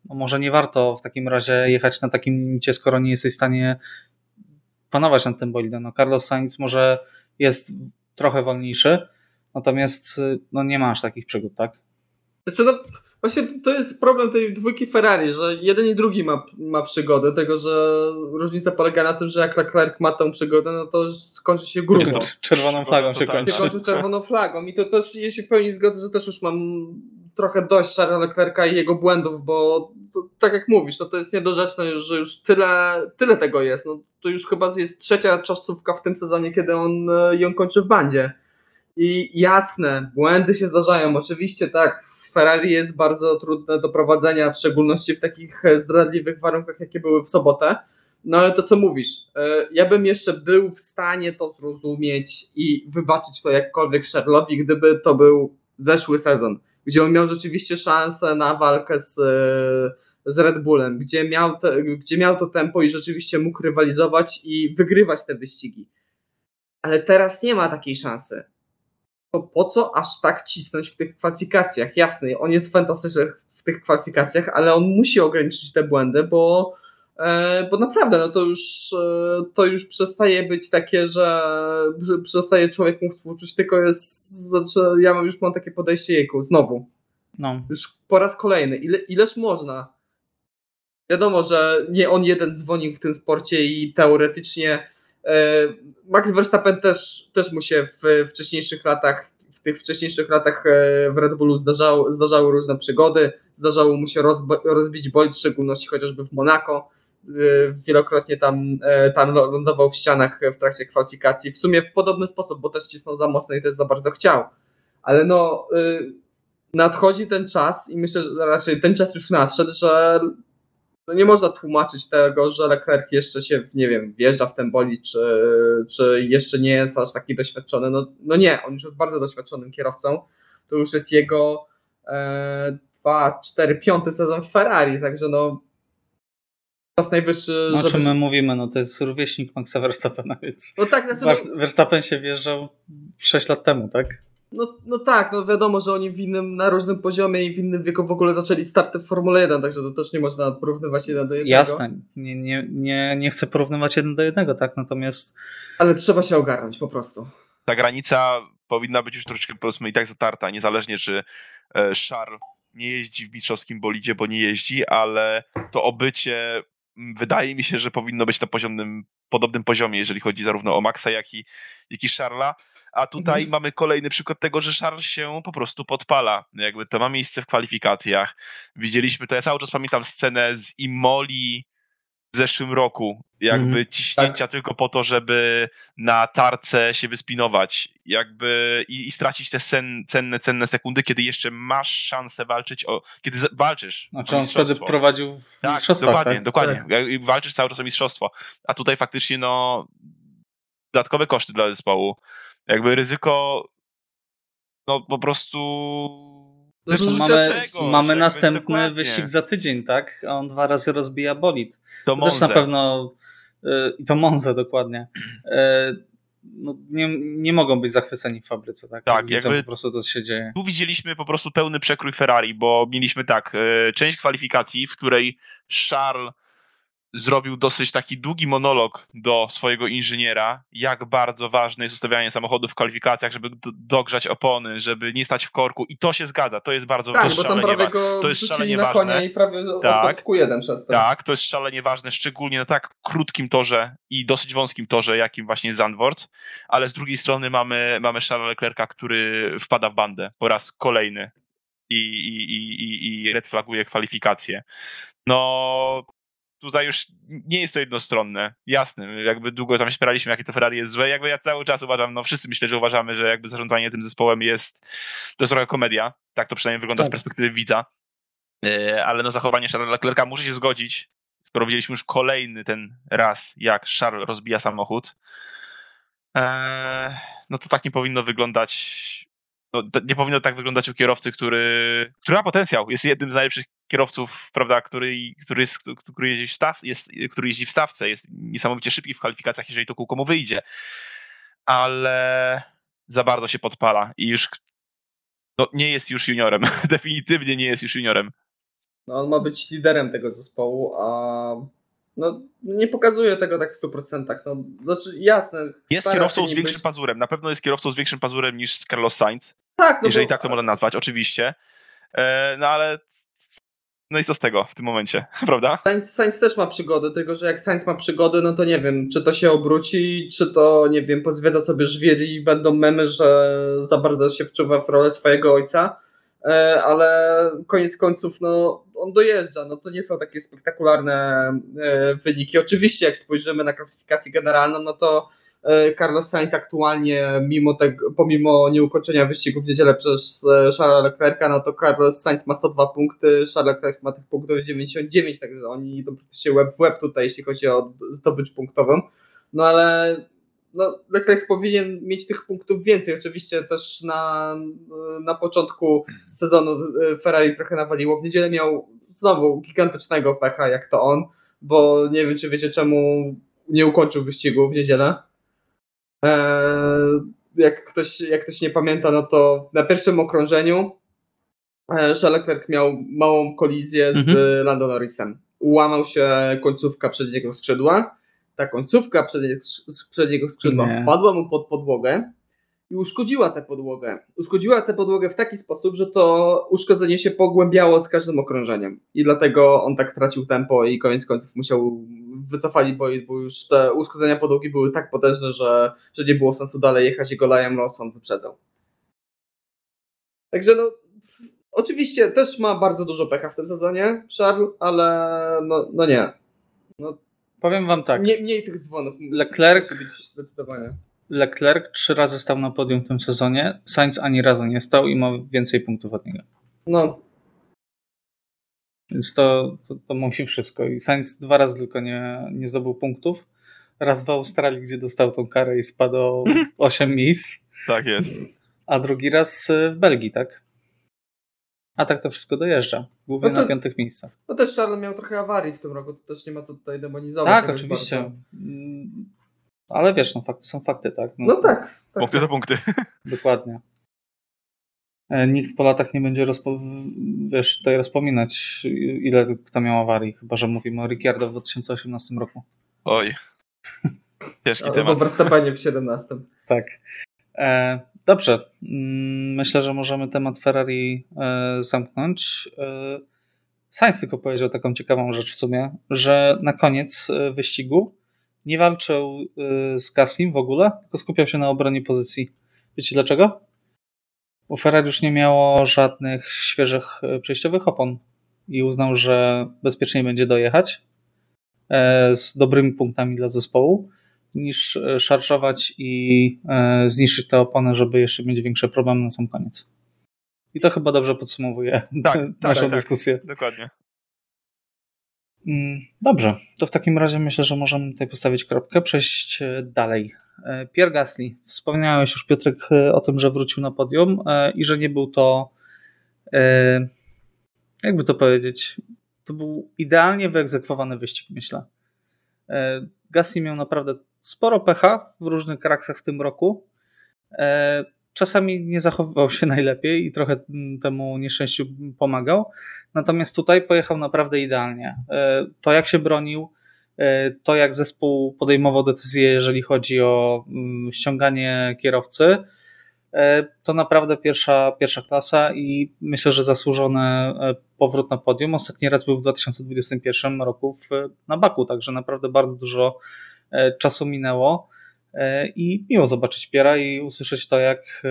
no może nie warto w takim razie jechać na takim limicie, skoro nie jesteś w stanie panować nad tym bolidem. No Carlos Sainz może jest trochę wolniejszy, natomiast no nie masz takich przygód, tak? Znaczy no, właśnie to jest problem tej dwójki Ferrari, że jeden i drugi ma, ma przygodę, tego, że różnica polega na tym, że jak Leclerc ma tą przygodę, no to skończy się grubą. Czerwoną flagą się kończy. Się kończy czerwoną flagą i to też, jeśli w pełni zgodzę, że też już mam trochę dość Charlesa Leclerca i jego błędów, bo to, tak jak mówisz, no to jest niedorzeczne, że już tyle, tyle tego jest. No, to już chyba jest trzecia czasówka w tym sezonie, kiedy on e, ją kończy w bandzie. I jasne, błędy się zdarzają. Oczywiście tak, Ferrari jest bardzo trudne do prowadzenia, w szczególności w takich e, zdradliwych warunkach, jakie były w sobotę. No ale to co mówisz, e, ja bym jeszcze był w stanie to zrozumieć i wybaczyć to jakkolwiek Sherlockowi, gdyby to był zeszły sezon gdzie on miał rzeczywiście szansę na walkę z, z Red Bullem, gdzie miał, te, gdzie miał to tempo i rzeczywiście mógł rywalizować i wygrywać te wyścigi. Ale teraz nie ma takiej szansy. To po co aż tak cisnąć w tych kwalifikacjach? Jasne, on jest fantastyczny w tych kwalifikacjach, ale on musi ograniczyć te błędy, bo E, bo naprawdę no to, już, e, to już przestaje być takie, że przestaje człowiek mu współczuć, tylko jest, znaczy ja mam, już mam takie podejście jejku, znowu. No. Już po raz kolejny. Ile, ileż można? Wiadomo, że nie on jeden dzwonił w tym sporcie i teoretycznie e, Max Verstappen też, też mu się w wcześniejszych latach w tych wcześniejszych latach w Red Bullu zdarzało, zdarzały różne przygody, zdarzało mu się rozbić bolid, w szczególności chociażby w Monako. Y, wielokrotnie tam, e, tam lądował w ścianach w trakcie kwalifikacji. W sumie w podobny sposób, bo też cisnął za mocno i też za bardzo chciał. Ale no, y, nadchodzi ten czas i myślę, że raczej ten czas już nadszedł, że no nie można tłumaczyć tego, że Leclerc jeszcze się, nie wiem, wjeżdża w ten boli, czy, czy jeszcze nie jest aż taki doświadczony. No, no nie, on już jest bardzo doświadczonym kierowcą. To już jest jego e, 2, 4, 5 sezon w Ferrari, także no czas najwyższy. No, o czym my mówimy? No to jest rówieśnik Maxa Verstappena, więc. No tak, znaczy, no... Verstappen się wjeżdżał 6 lat temu, tak? No, no tak, no wiadomo, że oni w innym, na różnym poziomie i w innym wieku w ogóle zaczęli starty w Formule 1, także to też nie można porównywać jeden do jednego. Jasne, nie, nie, nie, nie chcę porównywać jeden do jednego, tak, natomiast... Ale trzeba się ogarnąć, po prostu. Ta granica powinna być już troszeczkę, powiedzmy, i tak zatarta, niezależnie czy e, Charles nie jeździ w mistrzowskim bolidzie, bo nie jeździ, ale to obycie wydaje mi się, że powinno być na poziomnym, podobnym poziomie, jeżeli chodzi zarówno o Maxa, jak i, jak i Charlesa. A tutaj mhm. mamy kolejny przykład tego, że Charles się po prostu podpala. Jakby to ma miejsce w kwalifikacjach. Widzieliśmy to, ja cały czas pamiętam scenę z Imoli w zeszłym roku, jakby mm, ciśnięcia tak. tylko po to, żeby na tarce się wyspinować, jakby i, i stracić te sen, cenne, cenne sekundy, kiedy jeszcze masz szansę walczyć o, kiedy walczysz. Znaczy on wtedy prowadził w tak, dokładnie, tak? dokładnie. Tak. Walczysz cały czas o mistrzostwo, a tutaj faktycznie no dodatkowe koszty dla zespołu, jakby ryzyko no po prostu Wiesz, mamy, czegoś, mamy następny dokładnie. wyścig za tydzień, tak? A on dwa razy rozbija bolid. To, to też na pewno y, i to Monza dokładnie. Y, no, nie, nie mogą być zachwyceni w fabryce, tak? Tak, Widzą jakby po prostu to, co się dzieje. Tu widzieliśmy po prostu pełny przekrój Ferrari, bo mieliśmy tak, y, część kwalifikacji, w której Charles zrobił dosyć taki długi monolog do swojego inżyniera, jak bardzo ważne jest ustawianie samochodu w kwalifikacjach, żeby dogrzać opony, żeby nie stać w korku i to się zgadza, to jest bardzo tak, to jest bo tam prawie go to jest szalenie na ważne. i prawie tak, Q1 przez to. Tak, to jest szalenie ważne, szczególnie na tak krótkim torze i dosyć wąskim torze, jakim właśnie Zandvoort, ale z drugiej strony mamy, mamy Charlesa Leclerca, który wpada w bandę po raz kolejny i, i, i, i red flaguje kwalifikacje. No, tutaj już nie jest to jednostronne, jasne, jakby długo tam śpieraliśmy, jakie to Ferrari jest złe, jakby ja cały czas uważam, no wszyscy myślę, że uważamy, że jakby zarządzanie tym zespołem jest, to jest trochę komedia, tak to przynajmniej wygląda tak. z perspektywy widza, e, ale no zachowanie Charlesa Leclerca muszę się zgodzić, skoro widzieliśmy już kolejny ten raz, jak Charles rozbija samochód, e, no to tak nie powinno wyglądać no, nie powinno tak wyglądać u kierowcy, który, który ma potencjał. Jest jednym z najlepszych kierowców, prawda, który, który, jest, który, jeździ w staw, jest, który jeździ w stawce, jest niesamowicie szybki w kwalifikacjach, jeżeli to kółko mu wyjdzie. Ale za bardzo się podpala i już no, nie jest już juniorem. Definitywnie nie jest już juniorem. No, on ma być liderem tego zespołu, a no, nie pokazuje tego tak w 100%. No, znaczy, jasne. Jest kierowcą z większym być... pazurem. Na pewno jest kierowcą z większym pazurem niż Carlos Sainz. Tak, no jeżeli bo... tak to można nazwać, oczywiście. E, no ale no i co z tego w tym momencie, prawda? Sainz, Sainz też ma przygody, tylko że jak Sainz ma przygody, no to nie wiem, czy to się obróci, czy to, nie wiem, pozwiedza sobie żwir i będą memy, że za bardzo się wczuwa w rolę swojego ojca, e, ale koniec końców, no on dojeżdża, no to nie są takie spektakularne e, wyniki. Oczywiście jak spojrzymy na klasyfikację generalną, no to Carlos Sainz aktualnie, mimo tego, pomimo nieukończenia wyścigu w niedzielę przez e, Charlesa Leclerca, no to Carlos Sainz ma 102 punkty, Charles Leclerc ma tych punktów 99, także oni idą praktycznie web w web tutaj, jeśli chodzi o zdobycz punktową. No ale no, Leclerc powinien mieć tych punktów więcej. Oczywiście też na, na początku sezonu e, Ferrari trochę nawaliło. W niedzielę miał znowu gigantycznego pecha, jak to on, bo nie wiem, czy wiecie czemu nie ukończył wyścigu w niedzielę. Eee, jak ktoś, jak ktoś nie pamięta, no to na pierwszym okrążeniu Leclerc miał małą kolizję z mhm. Lando Norrisem. Ułamał się końcówka przedniego skrzydła. Ta końcówka przedniego, przedniego skrzydła nie. wpadła mu pod podłogę i uszkodziła tę podłogę. Uszkodziła tę podłogę w taki sposób, że to uszkodzenie się pogłębiało z każdym okrążeniem. I dlatego on tak tracił tempo i koniec końców musiał wycofali, bo, bo już te uszkodzenia podłogi były tak potężne, że, że nie było sensu dalej jechać i go Liam Lawson wyprzedzał. Także no, oczywiście też ma bardzo dużo pecha w tym sezonie, Charles, ale no, no nie. No, Powiem wam tak. Nie, mniej tych dzwonów. Leclerc, zdecydowanie. Leclerc trzy razy stał na podium w tym sezonie, Sainz ani razu nie stał i ma więcej punktów od niego. No, Więc to, to, to mówi wszystko. I Sainz dwa razy tylko nie, nie zdobył punktów. Raz w Australii, gdzie dostał tą karę i spadł o 8 miejsc. Tak jest. A drugi raz w Belgii, tak? A tak to wszystko dojeżdża. Głównie No to- na piątych miejscach. No też Charles miał trochę awarii w tym roku, to też nie ma co tutaj demonizować. Tak, oczywiście. bardzo. Mm, Ale wiesz, no fakty są fakty, tak? No tak. tak, Punkty tak. to punkty. Dokładnie. E, Nikt po latach nie będzie rozpo, wiesz, tutaj rozpominać, ile kto miał awarii, chyba że mówimy o Ricciardo w 2018 roku. Oj. Ciężki Albo temat. w Verstappenie w 17. Tak. E, dobrze. Mm, Myślę, że możemy temat Ferrari e, zamknąć. E, Sainz tylko powiedział taką ciekawą rzecz w sumie, że na koniec e, wyścigu nie walczył e, z Gaslim w ogóle, tylko skupiał się na obronie pozycji. Wiecie dlaczego? Bo Ferrari już nie miało żadnych świeżych e, przejściowych opon i uznał, że bezpiecznie będzie dojechać e, z dobrymi punktami dla zespołu niż e, szarżować i zniszczyć te opony, żeby jeszcze mieć większe problemy na sam koniec. I to chyba dobrze podsumowuje Tak, naszą tak, tak. dyskusję. Dokładnie. Mm, Dobrze, to w takim razie myślę, że możemy tutaj postawić kropkę, przejść e, dalej. E, Pierre Gasly. Wspomniałeś już, Piotrek, e, o tym, że wrócił na podium i że nie był to, jakby to powiedzieć, to był idealnie wyegzekwowany wyścig, myślę. Gasly miał naprawdę sporo pecha w różnych kraksach w tym roku. Czasami nie zachowywał się najlepiej i trochę temu nieszczęściu pomagał. Natomiast tutaj pojechał naprawdę idealnie. E, To, jak się bronił, e, to, jak zespół podejmował decyzje, jeżeli chodzi o mm, ściąganie kierowcy, e, to naprawdę pierwsza, pierwsza klasa i myślę, że zasłużony powrót na podium. Ostatni raz był w 2021 roku w, na Baku, także naprawdę bardzo dużo czasu minęło. E, I miło zobaczyć Piera i usłyszeć to, jak e,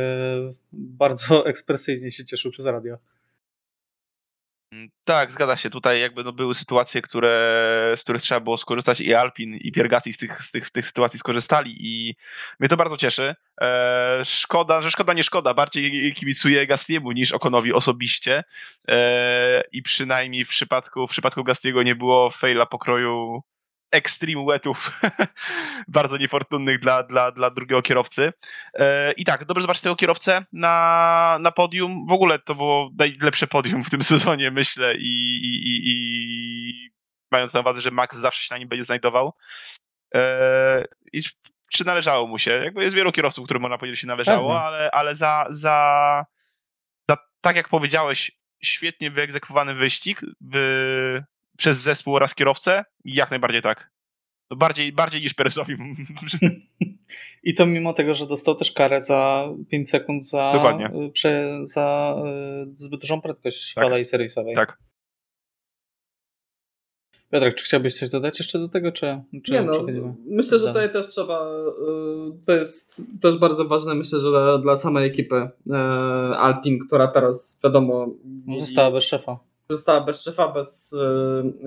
bardzo ekspresyjnie się cieszył przez radio. Tak, zgadza się. Tutaj jakby no były sytuacje, które, z których trzeba było skorzystać i Alpin i Piergassi z tych, z, tych, z tych sytuacji skorzystali i mnie to bardzo cieszy. E, szkoda, że szkoda nie szkoda, bardziej kibicuję Gastiemu niż Okonowi osobiście e, i przynajmniej w przypadku, w przypadku Gastiego nie było faila pokroju extreme wetów, bardzo niefortunnych dla, dla, dla drugiego kierowcy. E, I tak, dobrze zobaczyć tego kierowcę na, na podium. W ogóle to było najlepsze podium w tym sezonie, myślę, i, i, i, i mając na uwadze, że Max zawsze się na nim będzie znajdował. E, I czy należało mu się? Jakby jest wielu kierowców, którym można powiedzieć, że się należało, Pewnie. ale, ale za, za, za, tak jak powiedziałeś, świetnie wyegzekwowany wyścig w, przez zespół oraz kierowcę, jak najbardziej tak. No bardziej, bardziej niż Perezowi. I to mimo tego, że dostał też karę za 5 sekund za, Dokładnie. y, Prze, za y, zbyt dużą prędkość w Tak. alei serwisowej. tak. Piotrek, czy chciałbyś coś dodać jeszcze do tego, czy, czy Nie no, myślę, że tutaj też trzeba, y, to jest też bardzo ważne, myślę, że dla, dla samej ekipy Alpin, która teraz wiadomo No, Została bez szefa. Została bez szefa, bez e,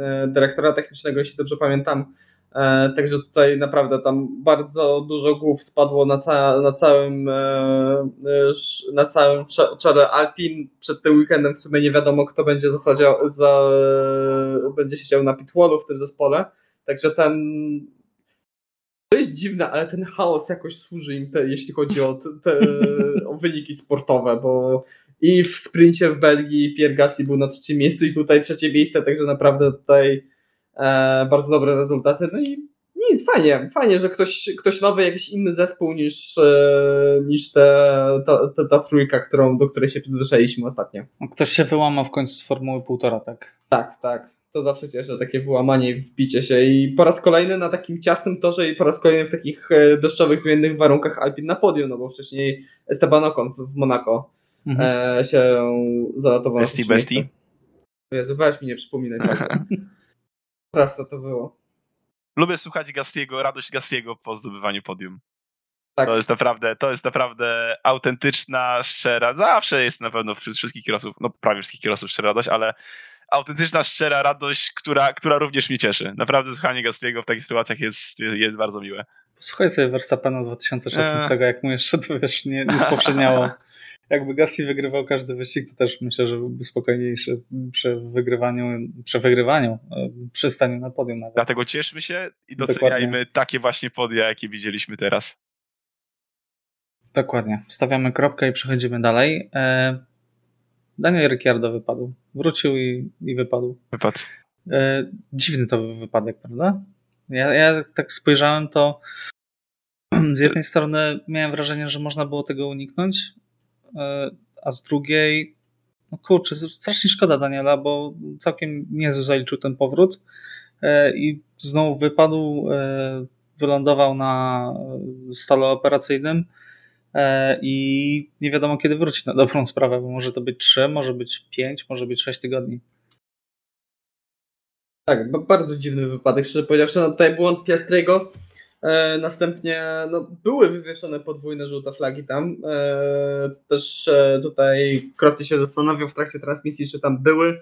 e, dyrektora technicznego, jeśli dobrze pamiętam. E, Także tutaj naprawdę tam bardzo dużo głów spadło na, ca na całym, e, e, na całym cze- czele Alpin. Przed tym weekendem w sumie nie wiadomo, kto będzie, zasadział, za, będzie siedział na pitwallu w tym zespole. Także ten. To jest dziwne, ale ten chaos jakoś służy im, te, jeśli chodzi o, te, o wyniki sportowe, bo i w sprincie w Belgii Pierre Gasly był na trzecim miejscu i tutaj trzecie miejsce, także naprawdę tutaj e, bardzo dobre rezultaty. No i nic, fajnie, fajnie, że ktoś, ktoś nowy, jakiś inny zespół niż, e, niż te, ta, ta, ta trójka, którą, do której się przyzwyczailiśmy ostatnio. No, Ktoś się wyłamał w końcu z Formuły półtora, tak? Tak, tak. To zawsze cieszy, takie wyłamanie i wbicie się. I po raz kolejny na takim ciasnym torze i po raz kolejny w takich e, deszczowych, zmiennych warunkach Alpin na podium, no bo wcześniej Esteban Ocon w, w Monako Mhm. e, się zanotował na Bestie, bestie. Jezu, weź mi nie przypominaj. Straszne to było. Lubię słuchać Gastiego, radość Gastiego po zdobywaniu podium. Tak. To jest naprawdę, to jest naprawdę autentyczna, szczera, zawsze jest na pewno wśród wszystkich kierowców, no prawie wszystkich kierowców szczera radość, ale autentyczna, szczera radość, która, która również mnie cieszy. Naprawdę słuchanie Gastiego w takich sytuacjach jest, jest bardzo miłe. Posłuchaj sobie Verstappena z 2016, jak mu jeszcze to wiesz, nie, nie spowszedniało jakby Gassi wygrywał każdy wyścig, to też myślę, że byłby spokojniejszy przy wygrywaniu, przy wygrywaniu, e, przy staniu na podium nawet. Dlatego cieszmy się i doceniajmy Dokładnie. takie właśnie podia, jakie widzieliśmy teraz. Dokładnie. Stawiamy kropkę i przechodzimy dalej. E, Daniel Ricciardo wypadł. Wrócił i, i wypadł. Wypadł. E, dziwny to był wypadek, prawda? Ja, ja tak spojrzałem, to z jednej strony miałem wrażenie, że można było tego uniknąć, a z drugiej, no kurczę, strasznie szkoda Daniela, bo całkiem niezły zaliczył ten powrót e, i znowu wypadł, e, wylądował na stole operacyjnym i nie wiadomo kiedy wrócić na dobrą sprawę, bo może to być 3, może być 5, może być 6 tygodni. Tak, bardzo dziwny wypadek, szczerze powiedziawszy. No tutaj błąd Piastrego. E, następnie no, były wywieszone podwójne żółte flagi tam. E, też e, tutaj Crofty się zastanawiał w trakcie transmisji, czy tam były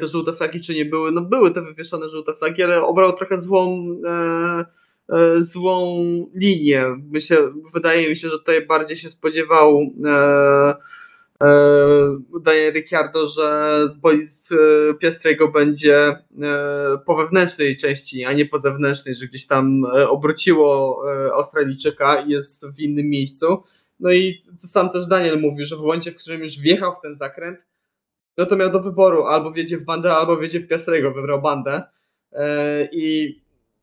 te żółte flagi, czy nie były. No były te wywieszone żółte flagi, ale obrał trochę złą, złą linię. Myślę, wydaje mi się, że tutaj bardziej się spodziewał E, Daniel Ricciardo, że bolid e, Piastrego będzie e, po wewnętrznej części, a nie po zewnętrznej, że gdzieś tam obróciło Australijczyka i jest w innym miejscu. No i sam też Daniel mówił, że w momencie, w którym już wjechał w ten zakręt, no to miał do wyboru albo wiedzie w bandę, albo wiedzie w Piastrego, wybrał bandę. I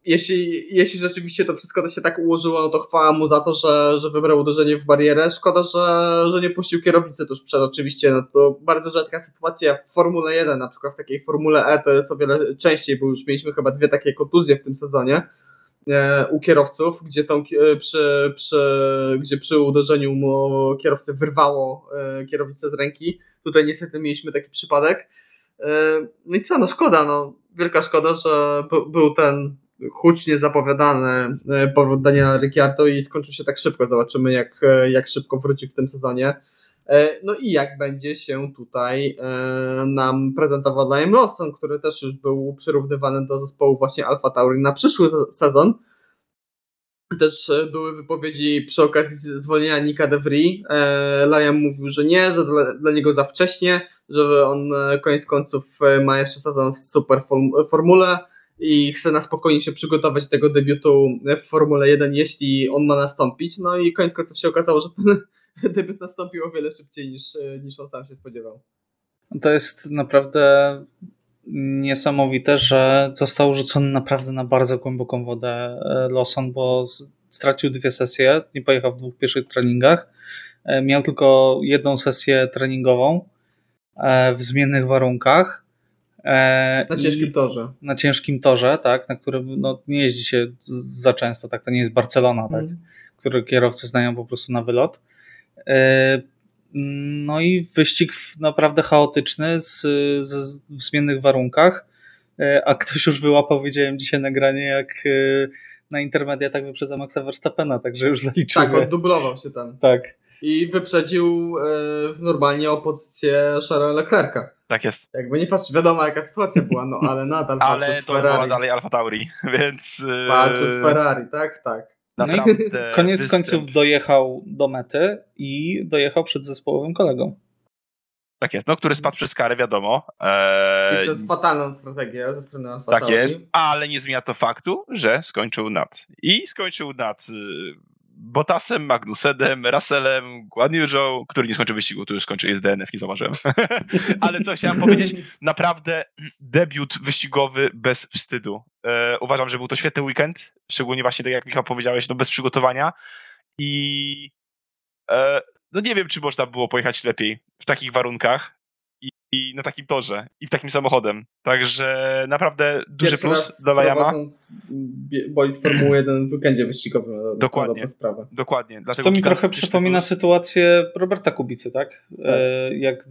jeśli, jeśli rzeczywiście to wszystko to się tak ułożyło, no to chwała mu za to, że, że wybrał uderzenie w barierę. Szkoda, że, że nie puścił kierownicy tuż przed oczywiście. No to bardzo rzadka sytuacja w Formule 1, na przykład w takiej Formule E to jest o wiele częściej, bo już mieliśmy chyba dwie takie kontuzje w tym sezonie e, u kierowców, gdzie, tą, e, przy, przy, gdzie przy uderzeniu mu kierowcy wyrwało e, kierownicę z ręki. Tutaj niestety mieliśmy taki przypadek. No i co, no szkoda, no wielka szkoda, że był ten hucznie zapowiadany e, powrót Daniela Ricciardo i skończył się tak szybko. Zobaczymy, jak, e, jak szybko wróci w tym sezonie. E, no i jak będzie się tutaj nam prezentował Liam Lawson, który też już był przyrównywany do zespołu właśnie Alfa Tauri na przyszły sezon. Też były wypowiedzi przy okazji zwolnienia Nika De Vries. Liam mówił, że nie, że dla, dla niego za wcześnie, że on koniec końców ma jeszcze sezon w super formule i chce na spokojnie się przygotować do tego debiutu w Formule 1, jeśli on ma nastąpić. No i koniec końców się okazało, że ten debiut nastąpił o wiele szybciej niż, niż on sam się spodziewał. To jest naprawdę niesamowite, że został rzucony naprawdę na bardzo głęboką wodę e, Lawson, bo stracił dwie sesje, nie pojechał w dwóch pierwszych treningach. E, miał tylko jedną sesję treningową e, w zmiennych warunkach na ciężkim torze. Na ciężkim torze, tak, na którym no, nie jeździ się za często, tak, to nie jest Barcelona, tak, mm. który kierowcy znają po prostu na wylot. E, no i wyścig naprawdę chaotyczny z, z, w zmiennych warunkach, e, a ktoś już wyłapał, widziałem dzisiaj nagranie, jak na intermediatach wyprzedza Maxa Verstappena, także już zaliczył. Tak, oddublował się tam. Tak. I wyprzedził normalnie o pozycję Charlesa Leclerca. Tak jest. Jakby nie patrz, wiadomo jaka sytuacja była, no ale nadal Ale to była dalej Alfa Tauri, więc... Walczył z Ferrari, tak, tak. Naprawdę no koniec występ. końców dojechał do mety i dojechał przed zespołowym kolegą. Tak jest, no który spadł przez karę, wiadomo. Eee... I przez fatalną strategię ze strony Alfa Tak jest, ale nie zmienia to faktu, że skończył nad. I skończył nad Bottasem, Magnusedem, Russellem, Guan Yu który nie skończył wyścigu, tu już skończył jest DNF, nie zauważyłem. Ale co chciałem powiedzieć, naprawdę debiut wyścigowy bez wstydu. E, uważam, że był to świetny weekend, szczególnie właśnie tak jak Michał powiedziałeś, no bez przygotowania i e, no nie wiem, czy można było pojechać lepiej w takich warunkach i na takim torze i w takim samochodem. Także naprawdę duży Pierwszy plus dla Lajama. Bolid Formuły 1 w weekendzie wyścigowym. Dokładnie. Sprawę. Dokładnie. Dlatego to mi trochę przypomina plus. sytuację Roberta Kubicy, tak? tak. E, jak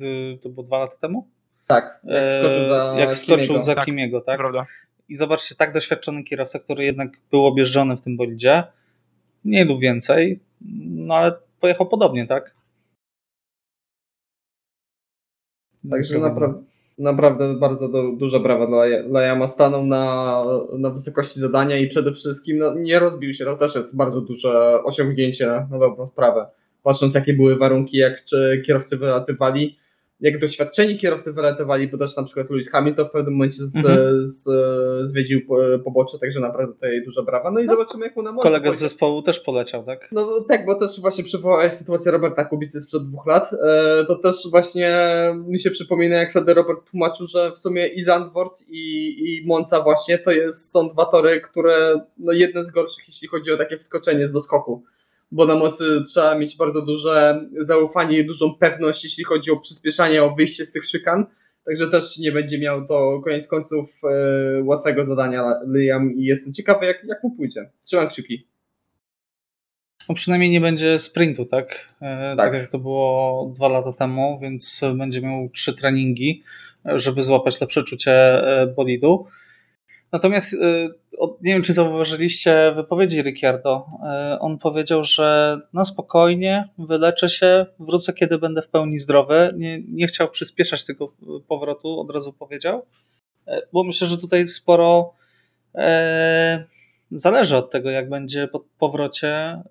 to było dwa lata temu? Tak. Jak e, wskoczył za, jak wskoczył za tak, Kimiego, tak? Prawda. I zobaczcie, tak doświadczony kierowca, który jednak był objeżdżony w tym bolidzie, mniej lub więcej, no ale pojechał podobnie, tak? Także naprawdę, naprawdę bardzo do, duża brawa dla, dla Jama. Stanął na, na wysokości zadania i przede wszystkim no, nie rozbił się. To też jest bardzo duże osiągnięcie na, dobrą sprawę. patrząc jakie były warunki, jak kierowcy wylatywali, jak doświadczeni kierowcy wylatywali, bo też na przykład Lewis Hamilton w pewnym momencie z, mhm. z, zwiedził pobocze, także naprawdę tutaj duża brawa. No i no, zobaczymy jak mu na mocy. Kolega z zespołu też poleciał, tak? No tak, bo też właśnie przywołałeś sytuację Roberta Kubicy sprzed dwóch lat. E, to też właśnie mi się przypomina, jak wtedy Robert tłumaczył, że w sumie i Zandvoort i, i Monza właśnie to jest, są dwa tory, które no jedne z gorszych, jeśli chodzi o takie wskoczenie z doskoku bo na mocy trzeba mieć bardzo duże zaufanie i dużą pewność, jeśli chodzi o przyspieszanie, o wyjście z tych szykan. Także też nie będzie miał to koniec końców e, łatwego zadania Liam i jestem ciekawy, jak, jak mu pójdzie. Trzymam kciuki. No przynajmniej nie będzie sprintu, tak? E, tak? tak jak to było dwa lata temu, więc będzie miał trzy treningi, żeby złapać lepsze czucie e, bolidu. Natomiast y, nie wiem, czy zauważyliście wypowiedzi Ricciardo. Y, on powiedział, że no spokojnie, wyleczę się, wrócę, kiedy będę w pełni zdrowy. Nie, nie chciał przyspieszać tego powrotu, od razu powiedział. Y, bo myślę, że tutaj sporo e, zależy od tego, jak będzie po powrocie e,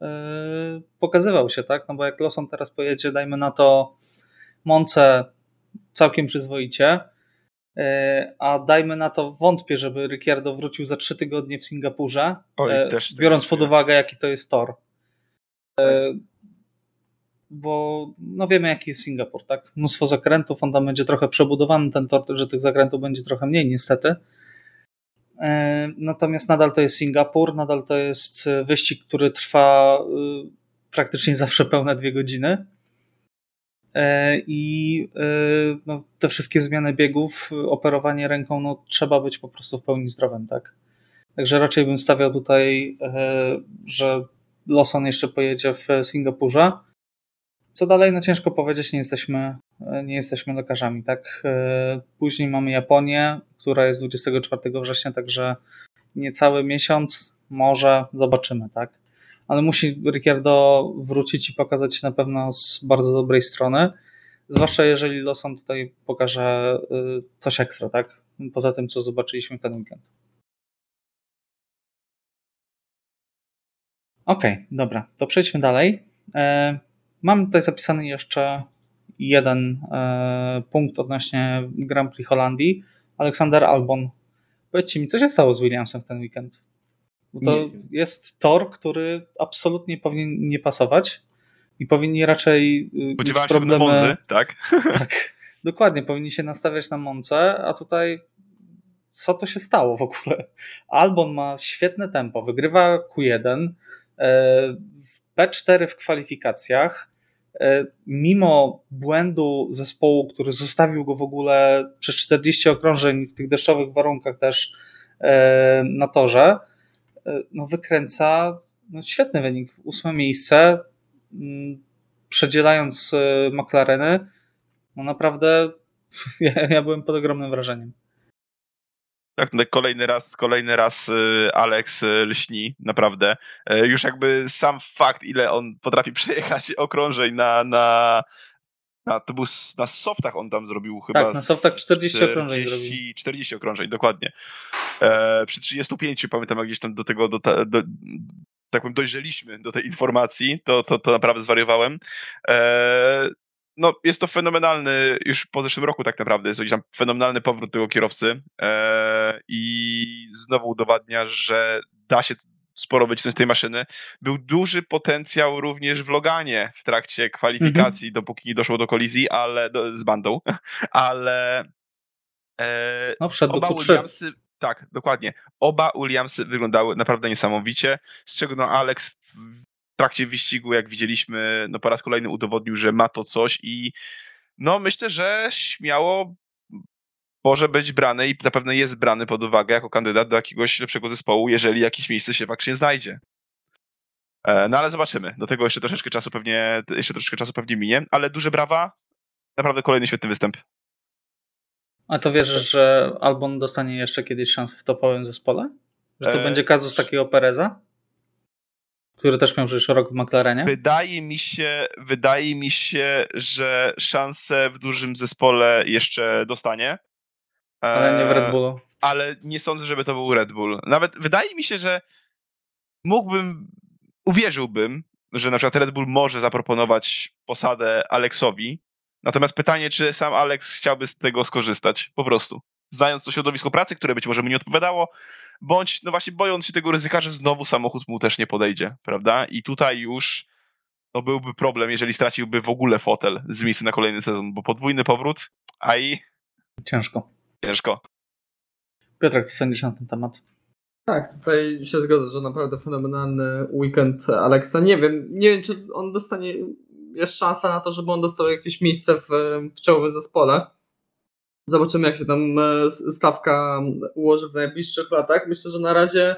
pokazywał się, tak? No bo jak Lawson teraz pojedzie, dajmy na to Monce całkiem przyzwoicie, a dajmy na to wątpię, żeby Ricciardo wrócił za trzy tygodnie w Singapurze, Oj, e, biorąc pod uwagę jaki to jest tor. E, bo no wiemy jaki jest Singapur, tak? Mnóstwo zakrętów, on tam będzie trochę przebudowany ten tor, że tych zakrętów będzie trochę mniej niestety. Natomiast nadal to jest Singapur, nadal to jest wyścig, który trwa praktycznie zawsze pełne dwie godziny E, i e, no, te wszystkie zmiany biegów, operowanie ręką, no, trzeba być po prostu w pełni zdrowym, tak? Także raczej bym stawiał tutaj, e, że Lawson jeszcze pojedzie w Singapurze. Co dalej, no ciężko powiedzieć, nie jesteśmy, nie jesteśmy lekarzami, tak? Później mamy Japonię, która jest 24 września, także niecały miesiąc, może zobaczymy, tak? Ale musi Ricciardo wrócić i pokazać się na pewno z bardzo dobrej strony. Zwłaszcza jeżeli Lawson tutaj pokaże y, coś ekstra, tak? Poza tym, co zobaczyliśmy w ten weekend. Okej, okay, dobra, to przejdźmy dalej. E, mam tutaj zapisany jeszcze jeden e, punkt odnośnie Grand Prix Holandii. Aleksander Albon. Powiedzcie mi, co się stało z Williamsem w ten weekend? Bo to jest tor, który absolutnie powinien nie pasować i powinni raczej. Y, Spodziewałem problemy... się na Monzy, tak? Tak, dokładnie. Powinni się nastawiać na Monce, a tutaj co to się stało w ogóle? Albon ma świetne tempo, wygrywa Q1, e, P4 w kwalifikacjach. E, mimo błędu zespołu, który zostawił go w ogóle przez 40 okrążeń w tych deszczowych warunkach też e, na torze, no, wykręca no, świetny wynik. Ósme miejsce, mm, przedzielając e, McLareny, no naprawdę ja, ja byłem pod ogromnym wrażeniem. Tak, no, kolejny raz, kolejny raz e, Alex lśni, naprawdę. Już jakby sam fakt, ile on potrafi przejechać okrążeń na, na, na, to był na softach on tam zrobił chyba. Tak, na softach 40, 40 okrążeń 40, 40 okrążeń, dokładnie. E, przy 35 pamiętam, jak gdzieś tam do tego, do, do, tak powiem, dojrzeliśmy do tej informacji, to, to, to naprawdę zwariowałem. E, no, jest to fenomenalny, już po zeszłym roku tak naprawdę, jest tam fenomenalny powrót tego kierowcy e, i znowu udowadnia, że da się sporo wycisnąć z tej maszyny. Był duży potencjał również w Loganie w trakcie kwalifikacji, mm -hmm. dopóki nie doszło do kolizji, ale do, z bandą, ale e, no, wszedł oba Williamsy, tak, dokładnie. Oba Williamsy wyglądały naprawdę niesamowicie, z czego no Alex w trakcie wyścigu, jak widzieliśmy, no po raz kolejny udowodnił, że ma to coś i no myślę, że śmiało może być brany i zapewne jest brany pod uwagę jako kandydat do jakiegoś lepszego zespołu, jeżeli jakieś miejsce się faktycznie znajdzie. E, no ale zobaczymy. Do tego jeszcze troszeczkę czasu pewnie, jeszcze troszeczkę czasu pewnie minie, ale duże brawa. Naprawdę kolejny świetny występ. A to wierzysz, że Albon dostanie jeszcze kiedyś szansę w topowym zespole? Że to e... będzie kazus takiego Pereza? Który też miał przecież rok w McLarenie? Wydaje mi się, wydaje mi się, że szansę w dużym zespole jeszcze dostanie. Ale nie w Red Bullu. Ale nie sądzę, żeby to był Red Bull. Nawet wydaje mi się, że mógłbym, uwierzyłbym, że na przykład Red Bull może zaproponować posadę Aleksowi, natomiast pytanie, czy sam Alex chciałby z tego skorzystać, po prostu. Znając to środowisko pracy, które być może mu nie odpowiadało, bądź no właśnie bojąc się tego ryzyka, że znowu samochód mu też nie podejdzie, prawda? I tutaj już no byłby problem, jeżeli straciłby w ogóle fotel z misji na kolejny sezon, bo podwójny powrót, a i... Ciężko. Ciężko. Piotrek, co sądzisz na ten temat? Tak, tutaj się zgodzę, że naprawdę fenomenalny weekend Alexa. Nie wiem, nie wiem, czy on dostanie, jest szansa na to, żeby on dostał jakieś miejsce w, w czołowym zespole. Zobaczymy, jak się tam e, stawka ułoży w najbliższych latach. Myślę, że na razie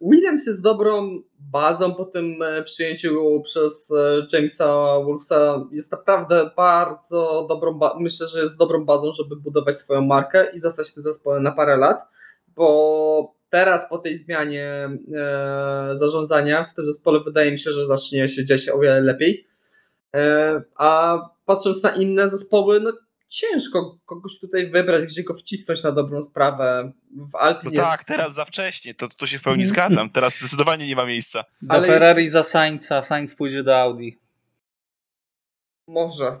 Williams jest dobrą bazą po tym e, przyjęciu przez Jamesa Wolfsa. Jest naprawdę bardzo dobrą, myślę, że jest dobrą bazą, żeby budować swoją markę i zostać w tym zespole na parę lat, bo teraz po tej zmianie zarządzania w tym zespole wydaje mi się, że zacznie się dziać o wiele lepiej. A patrząc na inne zespoły, no ciężko kogoś tutaj wybrać, gdzie go wcisnąć na dobrą sprawę. W Alpie no tak, teraz za wcześnie, to, to się w pełni zgadzam. Teraz zdecydowanie nie ma miejsca. Do Ale Ferrari za Sainza, Sainz pójdzie do Audi. Może.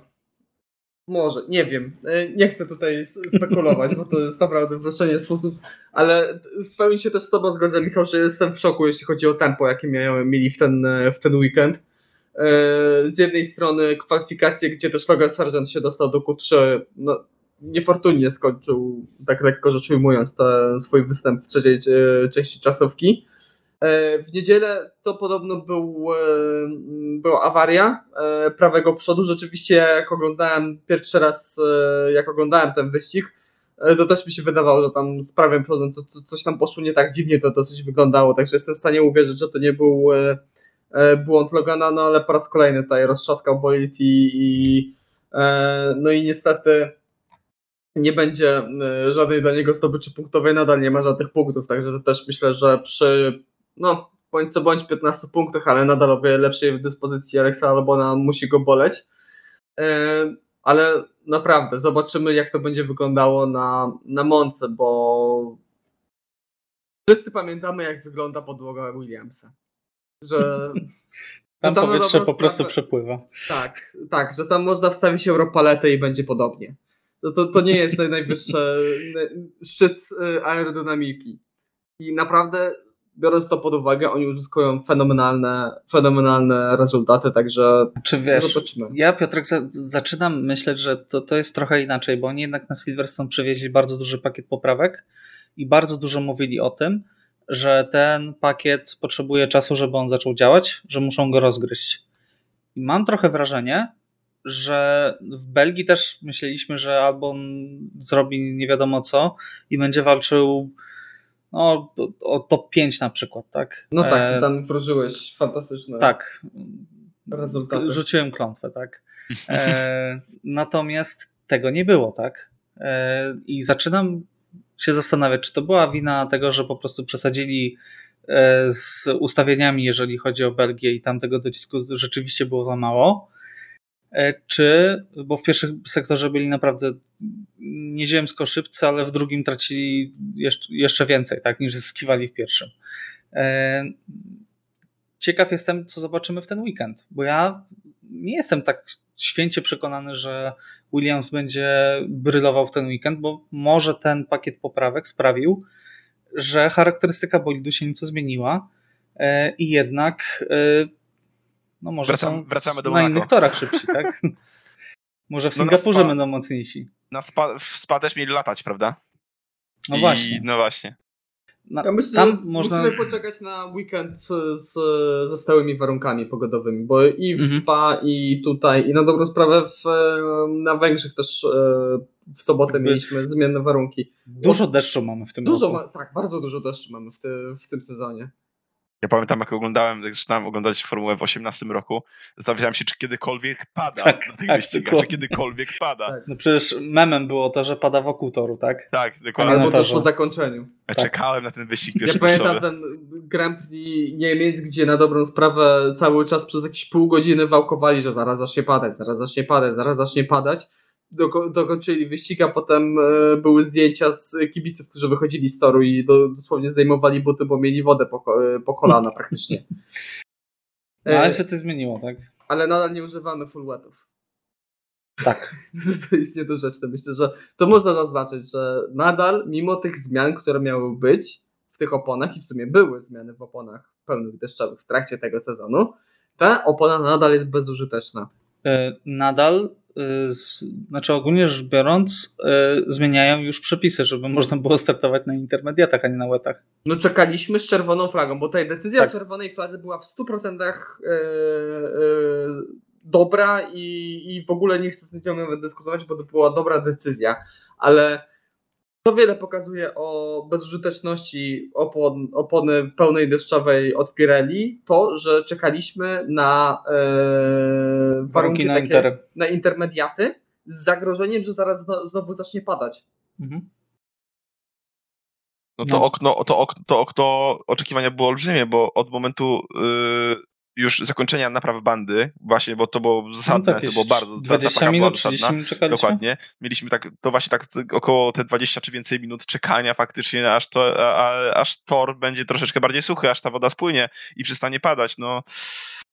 Może, nie wiem. E, nie chcę tutaj spekulować, bo to jest naprawdę wroszenie sposób, ale w pełni się też z Tobą zgodzę, Michał, że jestem w szoku, jeśli chodzi o tempo, jakie mieli w ten, w ten weekend E, z jednej strony kwalifikacje, gdzie też Logan Sargent się dostał do Q3, no, niefortunnie skończył, tak lekko rzecz ujmując, ten swój występ w trzeciej e, części czasówki. E, w niedzielę to podobno był, była awaria prawego przodu. Rzeczywiście, jak oglądałem pierwszy raz, jak oglądałem ten wyścig, to też mi się wydawało, że tam z prawym przodem to, to, coś tam poszło nie tak dziwnie, to dosyć wyglądało. Także jestem w stanie uwierzyć, że to nie był E, błąd Logana, no ale po raz kolejny tutaj roztrzaskał bolid i, i e, no i niestety nie będzie e, żadnej dla niego zdobyczy punktowej, nadal nie ma żadnych punktów, także też myślę, że przy no bądź co bądź 15 punktach, ale nadal o wiele lepszej dyspozycji Alexa Albona musi go boleć. Ale naprawdę, zobaczymy jak to będzie wyglądało na, na Monce, bo wszyscy pamiętamy jak wygląda podłoga Williamsa że tam, tam powietrze po prostu sprawę, przepływa. Tak, tak, że tam można wstawić Europaletę i będzie podobnie. To, to, to nie jest najwyższy szczyt y, aerodynamiki. I naprawdę, biorąc to pod uwagę, oni uzyskują fenomenalne, fenomenalne rezultaty, także Czy wiesz, zobaczymy. Ja, Piotrek, za, zaczynam myśleć, że to, to jest trochę inaczej, bo oni jednak na Silverstone przewieźli bardzo duży pakiet poprawek i bardzo dużo mówili o tym, że ten pakiet potrzebuje czasu, żeby on zaczął działać, że muszą go rozgryźć. I mam trochę wrażenie, że w Belgii też myśleliśmy, że albo zrobi nie wiadomo co i będzie walczył no, o top 5 na przykład, tak? No tak, e... tam wróżyłeś fantastyczne tak. rezultaty. Rzuciłem klątwę, tak. E... Natomiast tego nie było, tak? E... I zaczynam się zastanawiać, czy to była wina tego, że po prostu przesadzili e, z ustawieniami, jeżeli chodzi o Belgię i tam tego docisku rzeczywiście było za mało, e, czy, bo w pierwszym sektorze byli naprawdę nieziemsko szybcy, ale w drugim tracili jeszcze więcej, tak, niż zyskiwali w pierwszym. E, ciekaw jestem, co zobaczymy w ten weekend, bo ja nie jestem tak święcie przekonany, że Williams będzie brylował w ten weekend, bo może ten pakiet poprawek sprawił, że charakterystyka bolidu się nieco zmieniła e, i jednak e, no może Wracam, wracamy do na Monaco. innych torach szybsi, tak? może w no Singapurze spa, będą mocniejsi. Na spa, w spa też mieli latać, prawda? No I, właśnie. No właśnie. Na, ja myślę, tam można... musimy poczekać na weekend z, ze stałymi warunkami pogodowymi, bo i w mhm. Spa, i tutaj, i na dobrą sprawę w, na Węgrzech też e, w sobotę mieliśmy zmienne warunki. Dużo deszczu mamy w tym dużo roku. Ma, tak, bardzo dużo deszczu mamy w, ty, w tym sezonie. Ja pamiętam, jak oglądałem, jak zaczynałem oglądać Formułę w 18 roku, zastanawiałem się, czy kiedykolwiek pada tak, na tych tak, wyścigach, czy kiedykolwiek pada. Tak. No przecież memem było to, że pada wokół toru, tak? Tak, dokładnie. Albo też po zakończeniu. Ja tak. czekałem na ten wyścig pierwszy Ja pamiętam ten Grand Prix Niemiec, gdzie na dobrą sprawę cały czas przez jakieś pół godziny wałkowali, że zaraz zacznie padać, zaraz zacznie padać, zaraz zacznie padać doko dokończyli wyścig, a potem e, były zdjęcia z kibiców, którzy wychodzili z toru i do, dosłownie zdejmowali buty, bo mieli wodę po, e, po kolana praktycznie. No, ale się coś zmieniło, tak? Ale nadal nie używamy full wetów. Tak. to jest niedorzeczne. Myślę, że to można zaznaczyć, że nadal, mimo tych zmian, które miały być w tych oponach, i w sumie były zmiany w oponach pełnych deszczowych w trakcie tego sezonu, ta opona nadal jest bezużyteczna. Nadal znaczy ogólnie rzecz biorąc, y, zmieniają już przepisy, żeby można było startować na intermediatach, a nie na wetach. No czekaliśmy z czerwoną flagą, bo tutaj decyzja tak. o czerwonej fladze była w 100% yy, yy, dobra i, i w ogóle nie chcę z nawet dyskutować, bo to była dobra decyzja, ale to wiele pokazuje o bezużyteczności opon, opony pełnej deszczowej od Pirelli, to, że czekaliśmy na e, warunki, warunki na, takie, inter. na intermediaty z zagrożeniem, że zaraz znowu zacznie padać. Mhm. No to, no. Okno, to, okno, to okno oczekiwania było olbrzymie, bo od momentu yy, już zakończenia naprawy bandy, właśnie, bo to było zasadne, no to, to było bardzo, 20 ta, ta minut, była zasadna. Dokładnie. Mieliśmy tak, to właśnie tak około te 20 czy więcej minut czekania faktycznie, aż, to, a, aż tor będzie troszeczkę bardziej suchy, aż ta woda spłynie i przestanie padać, no.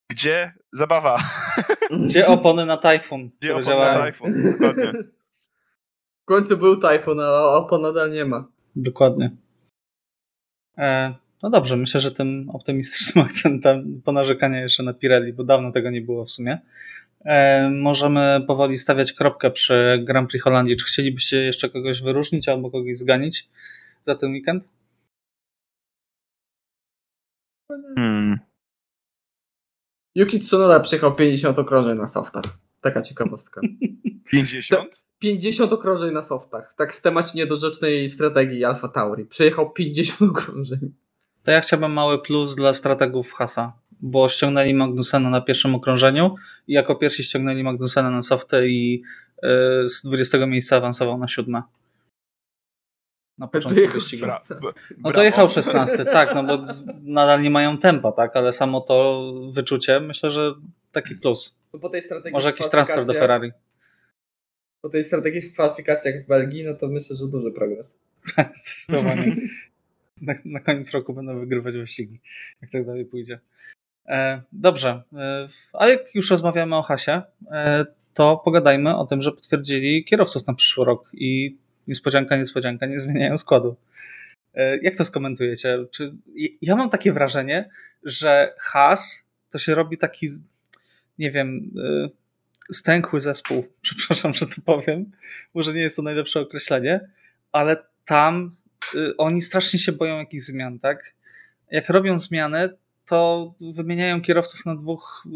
Gdzie zabawa? Gdzie opony na tajfun? Gdzie opony na tajfun, dokładnie. W końcu był tajfun, a opon nadal nie ma. Dokładnie. E, no dobrze, myślę, że tym optymistycznym akcentem ponarzekania jeszcze na Pirelli, bo dawno tego nie było w sumie. E, możemy powoli stawiać kropkę przy Grand Prix Holandii. Czy chcielibyście jeszcze kogoś wyróżnić albo kogoś zganić za ten weekend? Hmm. Yuki Tsunoda przejechał 50 okrążeń na softach. Taka ciekawostka. 50? 50 okrążeń na softach. Tak w temacie niedorzecznej strategii Alfa Tauri. Przejechał 50 okrążeń. To ja chciałbym mały plus dla strategów Hasa, bo ściągnęli Magnusena na pierwszym okrążeniu i jako pierwsi ściągnęli Magnusena na softy i y, z 20 miejsca awansował na siódme. Na początku wyścigu. No to jechał 16, tak, no bo nadal nie mają tempa, tak, ale samo to wyczucie, myślę, że taki plus. No po tej strategii Może jakiś transfer do Ferrari. Po tej strategii w kwalifikacjach w Belgii, no to myślę, że duży progres. Tak, zdecydowanie na, na koniec roku będą wygrywać wyścigi, jak tak dalej pójdzie. E, dobrze, e, a jak już rozmawiamy o Hasie, e, to pogadajmy o tym, że potwierdzili kierowców na przyszły rok i niespodzianka, niespodzianka, nie zmieniają składu. E, jak to skomentujecie? Czy, ja mam takie wrażenie, że Has to się robi taki, nie wiem, e, stękły zespół. Przepraszam, że to powiem. Może nie jest to najlepsze określenie, ale tam oni strasznie się boją jakichś zmian, tak? Jak robią zmianę, to wymieniają kierowców na dwóch y,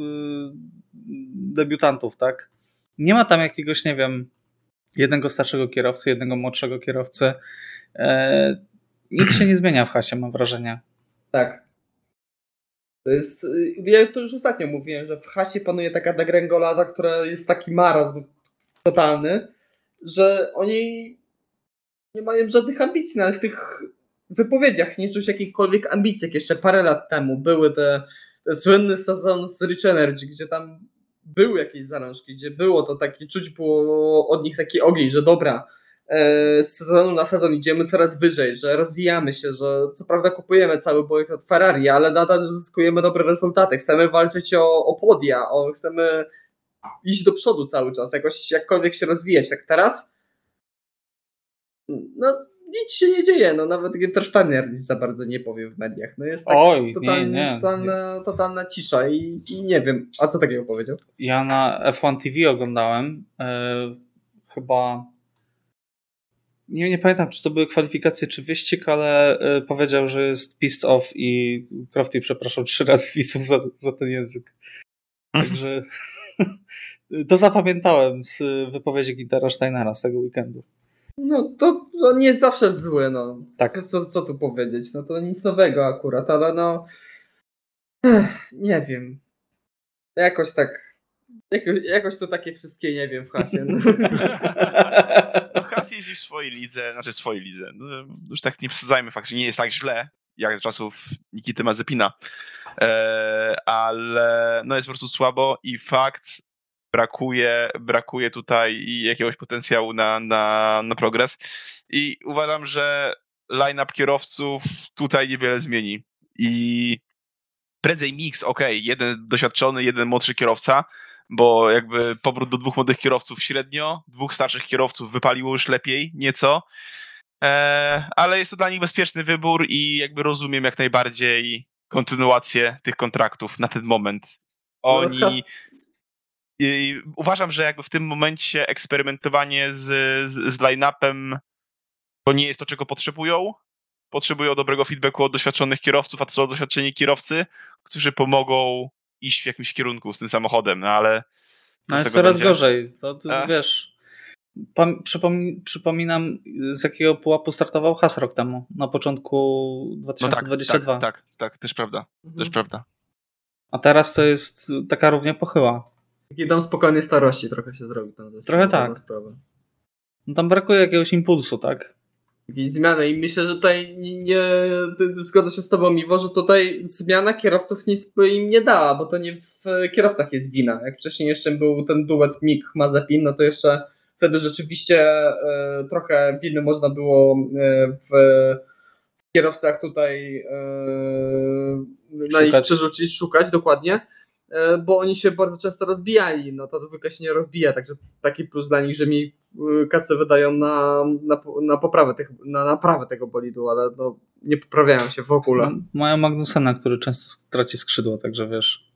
debiutantów, tak? Nie ma tam jakiegoś, nie wiem, jednego starszego kierowcy, jednego młodszego kierowcy. E, nic się nie zmienia w hasie, mam wrażenie. Tak. To jest, y, ja to już ostatnio mówiłem, że w hasie panuje taka degrengolada, która jest taki marazm totalny, że oni nie mają żadnych ambicji, nawet w tych wypowiedziach nie czuć jakichkolwiek ambicji. Jeszcze parę lat temu były te, te słynny sezon z Rich Energy, gdzie tam były jakieś zalążki, gdzie było to takie, czuć było od nich taki ogień, że dobra, e, z sezonu na sezon idziemy coraz wyżej, że rozwijamy się, że co prawda kupujemy cały bolid od Ferrari, ale nadal uzyskujemy dobre rezultaty, chcemy walczyć o, o podia, o, chcemy iść do przodu cały czas, jakoś jakkolwiek się rozwijać. Tak teraz no nic się nie dzieje, no nawet Gintersteiner nic za bardzo nie powie w mediach. No jest tak Oj, totalnie, nie, nie. Totalna, totalna cisza i, i, nie wiem, a co takiego powiedział? Ja na F1 TV oglądałem e, chyba nie, nie pamiętam, czy to były kwalifikacje, czy wyścig, ale e, powiedział, że jest pissed off i Crofty przepraszał trzy razy widzów za, za ten język. Także to zapamiętałem z wypowiedzi Gintera Steinera z tego weekendu. No to, to nie jest zawsze zły, no. Tak. Co, co, co tu powiedzieć? No to nic nowego akurat, ale no. Ech, nie wiem. Jakoś tak. Jakoś, jakoś to takie wszystkie nie wiem w hasie. No. no Has jeździ w swojej lidze, znaczy w swojej lidze. No, już tak nie przesadzajmy fakt, że nie jest tak źle, jak z czasów Nikity Mazepina. E, ale no jest po prostu słabo i fakt, brakuje, brakuje tutaj jakiegoś potencjału na, na, na progres. I uważam, że line-up kierowców tutaj niewiele zmieni. I prędzej mix, ok, jeden doświadczony, jeden młodszy kierowca, bo jakby powrót do dwóch młodych kierowców średnio, dwóch starszych kierowców wypaliło już lepiej, nieco, e, ale jest to dla nich bezpieczny wybór i jakby rozumiem jak najbardziej kontynuację tych kontraktów na ten moment. No, Oni... I uważam, że jakby w tym momencie eksperymentowanie z, z, z line-upem to nie jest to, czego potrzebują. Potrzebują dobrego feedbacku od doświadczonych kierowców, a to są doświadczeni kierowcy, którzy pomogą iść w jakimś kierunku z tym samochodem, no ale... No jest coraz będzie... gorzej, to ty, wiesz... Przypom przypominam, z jakiego pułapu startował Has rok temu, na początku 2022. No tak, tak, tak, tak, też prawda, mhm. też prawda. A teraz to jest taka równie pochyła. Taki dom spokojnej starości trochę się zrobi tam zespół. Trochę tak. No tam brakuje jakiegoś impulsu, tak? Jakiejś zmiany i myślę, że tutaj nie, nie zgodzę się z tobą Miwo, że tutaj zmiana kierowców nic im nie dała, bo to nie w kierowcach jest wina. Jak wcześniej jeszcze był ten duet Mik Mazepin, no to jeszcze wtedy rzeczywiście e, trochę winy można było e, w kierowcach tutaj e, na ich przerzucić, szukać dokładnie. E, bo oni się bardzo często rozbijali, no to zwykle się nie rozbija, także taki plus dla nich, że mi e, kasy wydają na, na, na poprawę tych, na naprawę tego bolidu, ale no, nie poprawiają się w ogóle. No, mają Magnusena, który często traci skrzydło, także wiesz.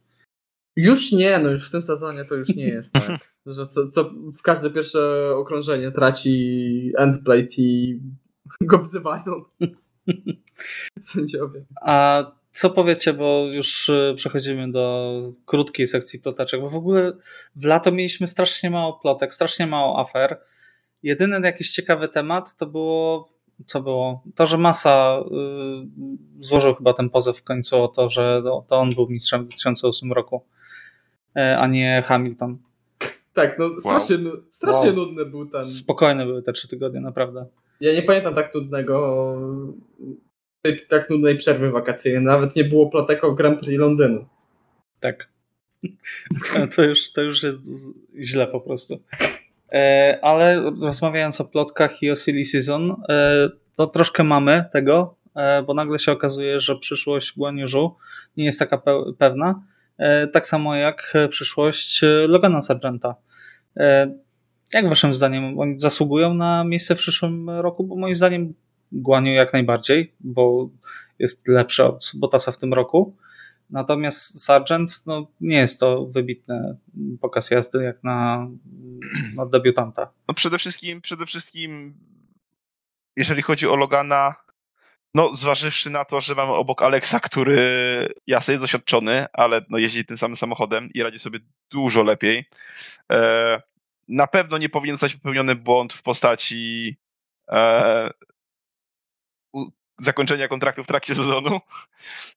Już nie, no już w tym sezonie to już nie jest tak, że co, co w każde pierwsze okrążenie traci endplate i go wzywają sędziowie. A co powiecie, bo już y, przechodzimy do krótkiej sekcji ploteczek, bo w ogóle w lato mieliśmy strasznie mało plotek, strasznie mało afer. Jedyny jakiś ciekawy temat to było, co było? To, że Masa y, złożył chyba ten pozew w końcu o to, że to on był mistrzem w 2008 roku, y, a nie Hamilton. Tak, no strasznie, wow. strasznie wow. nudny był ten. Spokojne były te trzy tygodnie, naprawdę. Ja nie pamiętam tak nudnego tak nudnej przerwy wakacyjnej. Nawet nie było plotek o Grand Prix Londynu. Tak. To już, to już jest źle po prostu. E, ale rozmawiając o plotkach i o silly season, e, to troszkę mamy tego, e, bo nagle się okazuje, że przyszłość Guaniużu nie jest taka pewna, tak samo jak przyszłość Logana Sargenta. Jak waszym zdaniem oni zasługują na miejsce w przyszłym roku? Bo moim zdaniem Guaniu jak najbardziej, bo jest lepszy od Bottasa w tym roku. Natomiast Sargent no, nie jest to wybitny pokaz jazdy jak na, na debiutanta. No przede wszystkim, przede wszystkim, jeżeli chodzi o Logana, no zważywszy na to, że mamy obok Alexa, który jasny jest doświadczony, ale no, jeździ tym samym samochodem i radzi sobie dużo lepiej. E, na pewno nie powinien zostać popełniony błąd w postaci e, zakończenia kontraktu w trakcie sezonu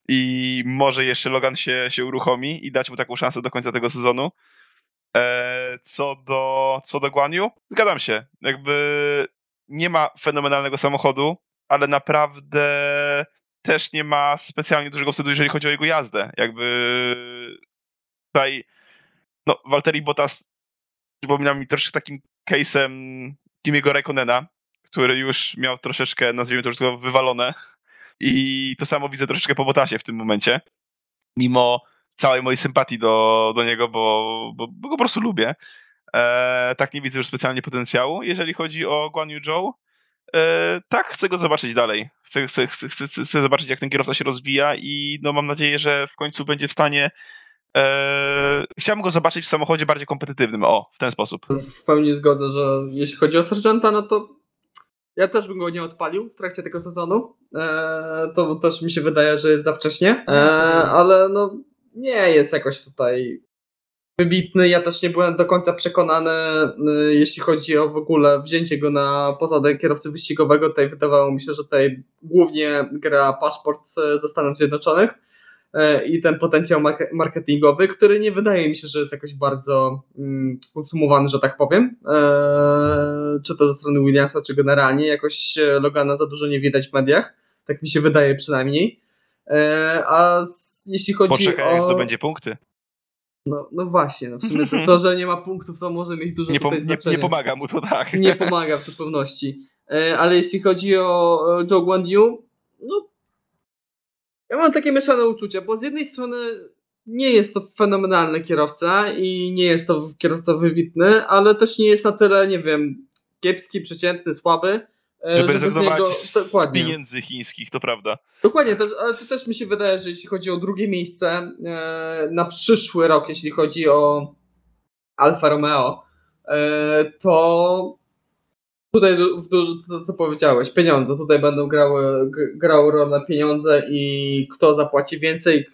i może jeszcze Logan się, się uruchomi i dać mu taką szansę do końca tego sezonu. E, co do, co do Guanyu, zgadzam się. Jakby nie ma fenomenalnego samochodu, ale naprawdę też nie ma specjalnie dużego wstydu, jeżeli chodzi o jego jazdę. Jakby tutaj no, Walteri Bottas przypomina mi troszkę takim case'em Kimiego Raikkonena, który już miał troszeczkę, nazwijmy to już wywalone. I to samo widzę troszeczkę po Botasie w tym momencie. Mimo całej mojej sympatii do, do niego, bo, bo, bo go po prostu lubię. E, tak nie widzę już specjalnie potencjału. Jeżeli chodzi o Guan Yu Zhou, e, tak, chcę go zobaczyć dalej. Chcę, chcę, chcę, chcę, chcę zobaczyć, jak ten kierowca się rozwija i no, mam nadzieję, że w końcu będzie w stanie Eee, chciałbym go zobaczyć w samochodzie bardziej kompetytywnym, o, w ten sposób. W pełni zgodzę, że jeśli chodzi o Sergeanta, no to ja też bym go nie odpalił w trakcie tego sezonu. Eee, to też mi się wydaje, że jest za wcześnie. Eee, ale no nie jest jakoś tutaj wybitny. Ja też nie byłem do końca przekonany, y, jeśli chodzi o w ogóle wzięcie go na posadę kierowcy wyścigowego. Tutaj wydawało mi się, że tutaj głównie gra paszport e, ze Stanów Zjednoczonych. E, i ten potencjał marketingowy, który nie wydaje mi się, że jest jakoś bardzo mm, konsumowany, że tak powiem. E, czy to ze strony Williamsa, czy generalnie. Jakoś Logana za dużo nie widać w mediach. Tak mi się wydaje przynajmniej. E, a jeśli chodzi Poczekaj, o... jak zdobędzie punkty. No, no właśnie, no w sumie to, to, że nie ma punktów, to może mieć dużo nie, nie, nie, pomaga mu to tak. Nie pomaga w zupełności. Ale jeśli chodzi o Joe Guan Yu, no Ja mam takie mieszane uczucia, bo z jednej strony nie jest to fenomenalny kierowca i nie jest to kierowca wybitny, ale też nie jest na tyle, nie wiem, kiepski, przeciętny, słaby. E, żeby, żeby rezygnować niego... z, z pieniędzy chińskich, to prawda. Dokładnie, też, ale to też mi się wydaje, że jeśli chodzi o drugie miejsce e, na przyszły rok, jeśli chodzi o Alfa Romeo, e, to tutaj to co powiedziałeś, pieniądze, tutaj będą grały, grały rolę pieniądze i kto zapłaci więcej,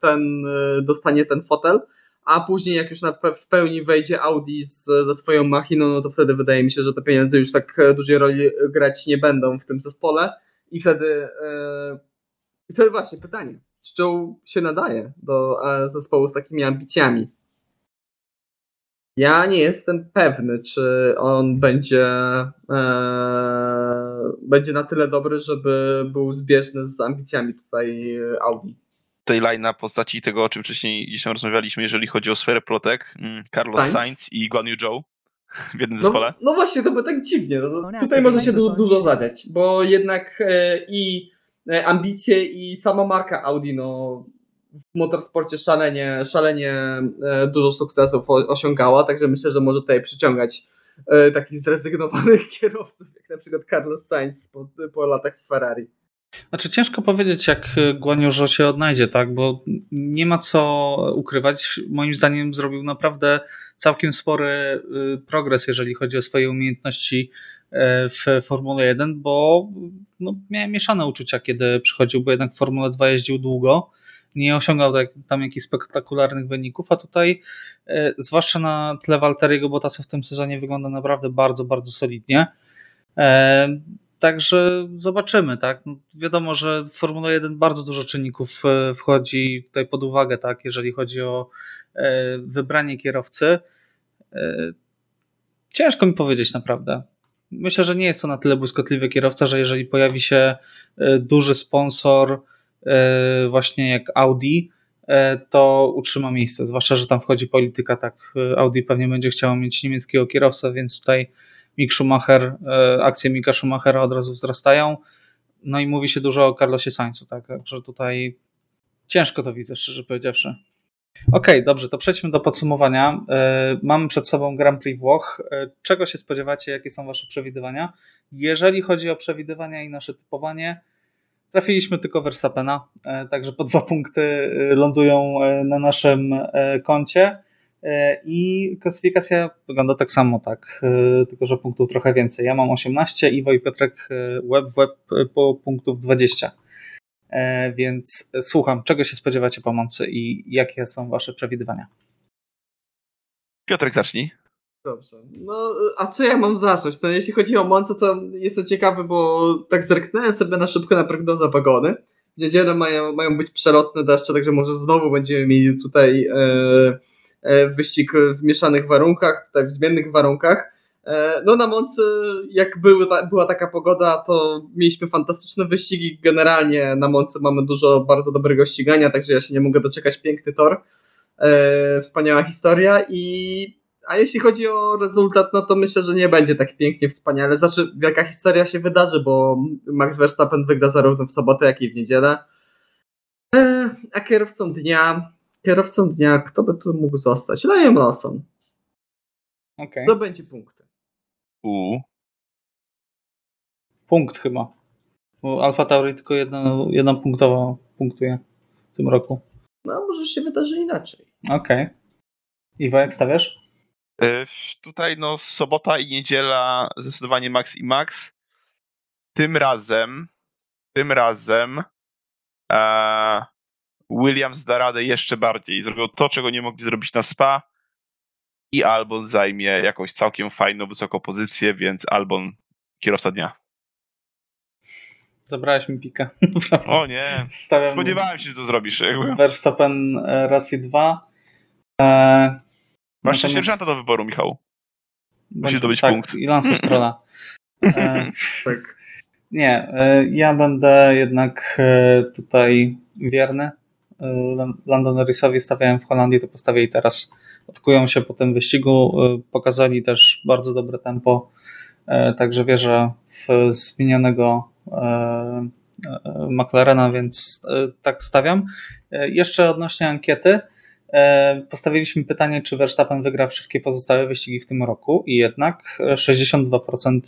ten dostanie ten fotel, a później jak już na, w pełni wejdzie Audi z, ze swoją machiną, no to wtedy wydaje mi się, że te pieniądze już tak dużej roli grać nie będą w tym zespole. I wtedy, yy, wtedy właśnie pytanie, czy Joe się nadaje do e, zespołu z takimi ambicjami? Ja nie jestem pewny, czy on będzie, e, będzie na tyle dobry, żeby był zbieżny z ambicjami tutaj Audi. Tej line na postaci tego, o czym wcześniej gdzieś tam rozmawialiśmy, jeżeli chodzi o sferę plotek, mm, Carlos Sainz, Sainz i Guan Yu Zhou w jednym no, zespole. No właśnie, to by tak dziwnie. No, tutaj może się du dużo zadziać, bo jednak e, i e, ambicje i sama marka Audi, no w motorsporcie szalenie, szalenie e, dużo sukcesów osiągała, także myślę, że może tutaj przyciągać e, takich zrezygnowanych kierowców, jak na przykład Carlos Sainz po, po latach w Ferrari. Znaczy ciężko powiedzieć, jak Guaniużo się odnajdzie, tak? Bo nie ma co ukrywać. Moim zdaniem zrobił naprawdę całkiem spory progres, jeżeli chodzi o swoje umiejętności e, w Formule 1, bo no, miałem mieszane uczucia, kiedy przychodził, bo jednak w Formule 2 jeździł długo nie osiągał tak, tam jakichś spektakularnych wyników, a tutaj e, zwłaszcza na tle Walteriego Bottasa w tym sezonie wygląda naprawdę bardzo, bardzo solidnie. E, także zobaczymy, tak. No, wiadomo, że Formule 1 bardzo dużo czynników e, wchodzi tutaj pod uwagę, tak, jeżeli chodzi o wybranie kierowcy. Ciężko mi powiedzieć naprawdę. Myślę, że nie jest to na tyle błyskotliwy kierowca, że jeżeli pojawi się duży sponsor, właśnie jak Audi, e, to utrzyma miejsce. Zwłaszcza, że tam wchodzi polityka, tak. E, Audi pewnie będzie chciało mieć niemieckiego kierowcę, więc tutaj Mick Schumacher, akcje Mika Schumachera od razu wzrastają. No i mówi się dużo o Carlosie Sainzu, tak. Także tutaj ciężko to widzę, szczerze powiedziawszy. Okej, okay, dobrze, to przejdźmy do podsumowania. Mamy przed sobą Grand Prix Włoch. Czego się spodziewacie? Jakie są Wasze przewidywania? Jeżeli chodzi o przewidywania i nasze typowanie, Trafiliśmy tylko Verstappena, e, także po dwa punkty e, lądują e, na naszym koncie. I klasyfikacja wygląda tak samo, tak, tylko że punktów trochę więcej. Ja mam 18, Iwo i Piotrek web w web po punktów 20. Więc słucham, czego się spodziewacie pomocy i jakie są wasze przewidywania? Piotrek, zacznij. Dobrze. No, a co ja mam zacząć? No, jeśli chodzi o Monce, to jest to ciekawe, bo tak zerknąłem sobie na szybko na prognozę pogody. W niedzielę mają, mają być przelotne deszcze, także może znowu będziemy mieli tutaj e, e, wyścig w mieszanych warunkach, tutaj w zmiennych warunkach. E, no na Monce, jak były, ta, była taka pogoda, to mieliśmy fantastyczne wyścigi. Generalnie na Monce mamy dużo bardzo dobrego ścigania, także ja się nie mogę doczekać. Piękny tor, e, wspaniała historia i a jeśli chodzi o rezultat, no to myślę, że nie będzie tak pięknie, wspaniale. Znaczy, wielka historia się wydarzy, bo Max Verstappen wygra zarówno w sobotę, jak i w niedzielę. E, a kierowcą dnia, kierowcą dnia, kto by tu mógł zostać? Liam Lawson. Okay. To będzie punkty. U. Punkt chyba. Bo Alfa Tauri tylko jedno, jedną punktowo punktuje w tym roku. No, może się wydarzy inaczej. Okej. Okay. Iwo, jak stawiasz? E, tutaj no sobota i niedziela zdecydowanie Max i Max. Tym razem, tym razem e, Williams da radę jeszcze bardziej. Zrobił to, czego nie mogli zrobić na SPA i Albon zajmie jakąś całkiem fajną, wysoką pozycję, więc Albon kierowca dnia. Zabrałeś mi pika. o nie. Stawiam Spodziewałem się, że to zrobisz. Jakby. Verstappen e, Racing 2. E, Masz Natomiast... sierżanta do wyboru, Michał. Musi to być tak, punkt. I Lance Strolla. E, tak. Nie, e, ja będę jednak e, tutaj wierny. E, Lando Norrisowi stawiałem w Holandii, to postawię i teraz. Odkują się po tym wyścigu. E, pokazali też bardzo dobre tempo. Także wierzę w zmienionego McLarena, więc tak stawiam. Jeszcze odnośnie ankiety. Postawiliśmy pytanie, czy Verstappen wygra wszystkie pozostałe wyścigi w tym roku i jednak 62%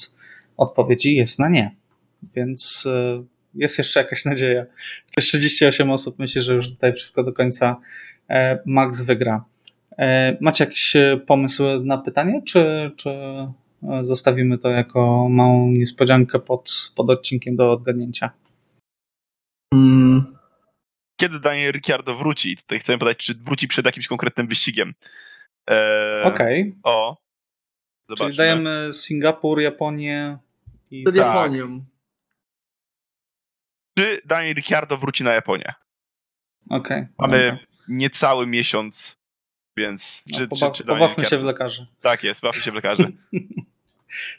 odpowiedzi jest na nie. Więc jest jeszcze jakaś nadzieja. 38 osób myśli, że już tutaj wszystko do końca Max wygra. Macie jakiś pomysł na pytanie, czy, czy zostawimy to jako małą niespodziankę pod, pod odcinkiem do odgadnięcia. Hmm. Kiedy Daniel Ricciardo wróci? Tutaj chcemy podać, czy wróci przed jakimś konkretnym wyścigiem. Eee, Okej. Okay. O. Zobaczmy. Czyli dajemy Singapur, Japonię i... Przed tak. Japonią. Czy Daniel Ricciardo wróci na Japonię? Okej. Okay. Mamy okay. niecały miesiąc, więc... No, czy, pobaw, czy, czy pobawmy się w lekarzy. Tak jest, bawmy się w lekarzy.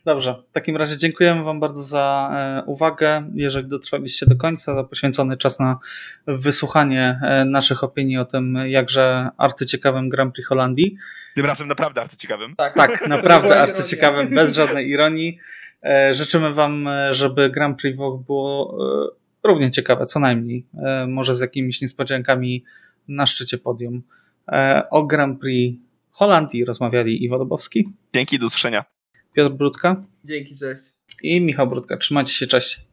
Dobrze, w takim razie dziękujemy Wam bardzo za e, uwagę. Jeżeli dotrwaliście do końca, za poświęcony czas na wysłuchanie e, naszych opinii o tym jakże arcyciekawym Grand Prix Holandii. Tym razem naprawdę arcyciekawym. Tak, tak naprawdę arcyciekawym, bez żadnej ironii. E, życzymy Wam, żeby Grand Prix Włoch było równie ciekawe, co najmniej. Może z jakimiś niespodziankami na szczycie podium. O Grand Prix Holandii rozmawiali Iwo Dobowski. Dzięki, do usłyszenia. Piotr Brudka. Dzięki, cześć. I Michał Brudka. Trzymajcie się, cześć.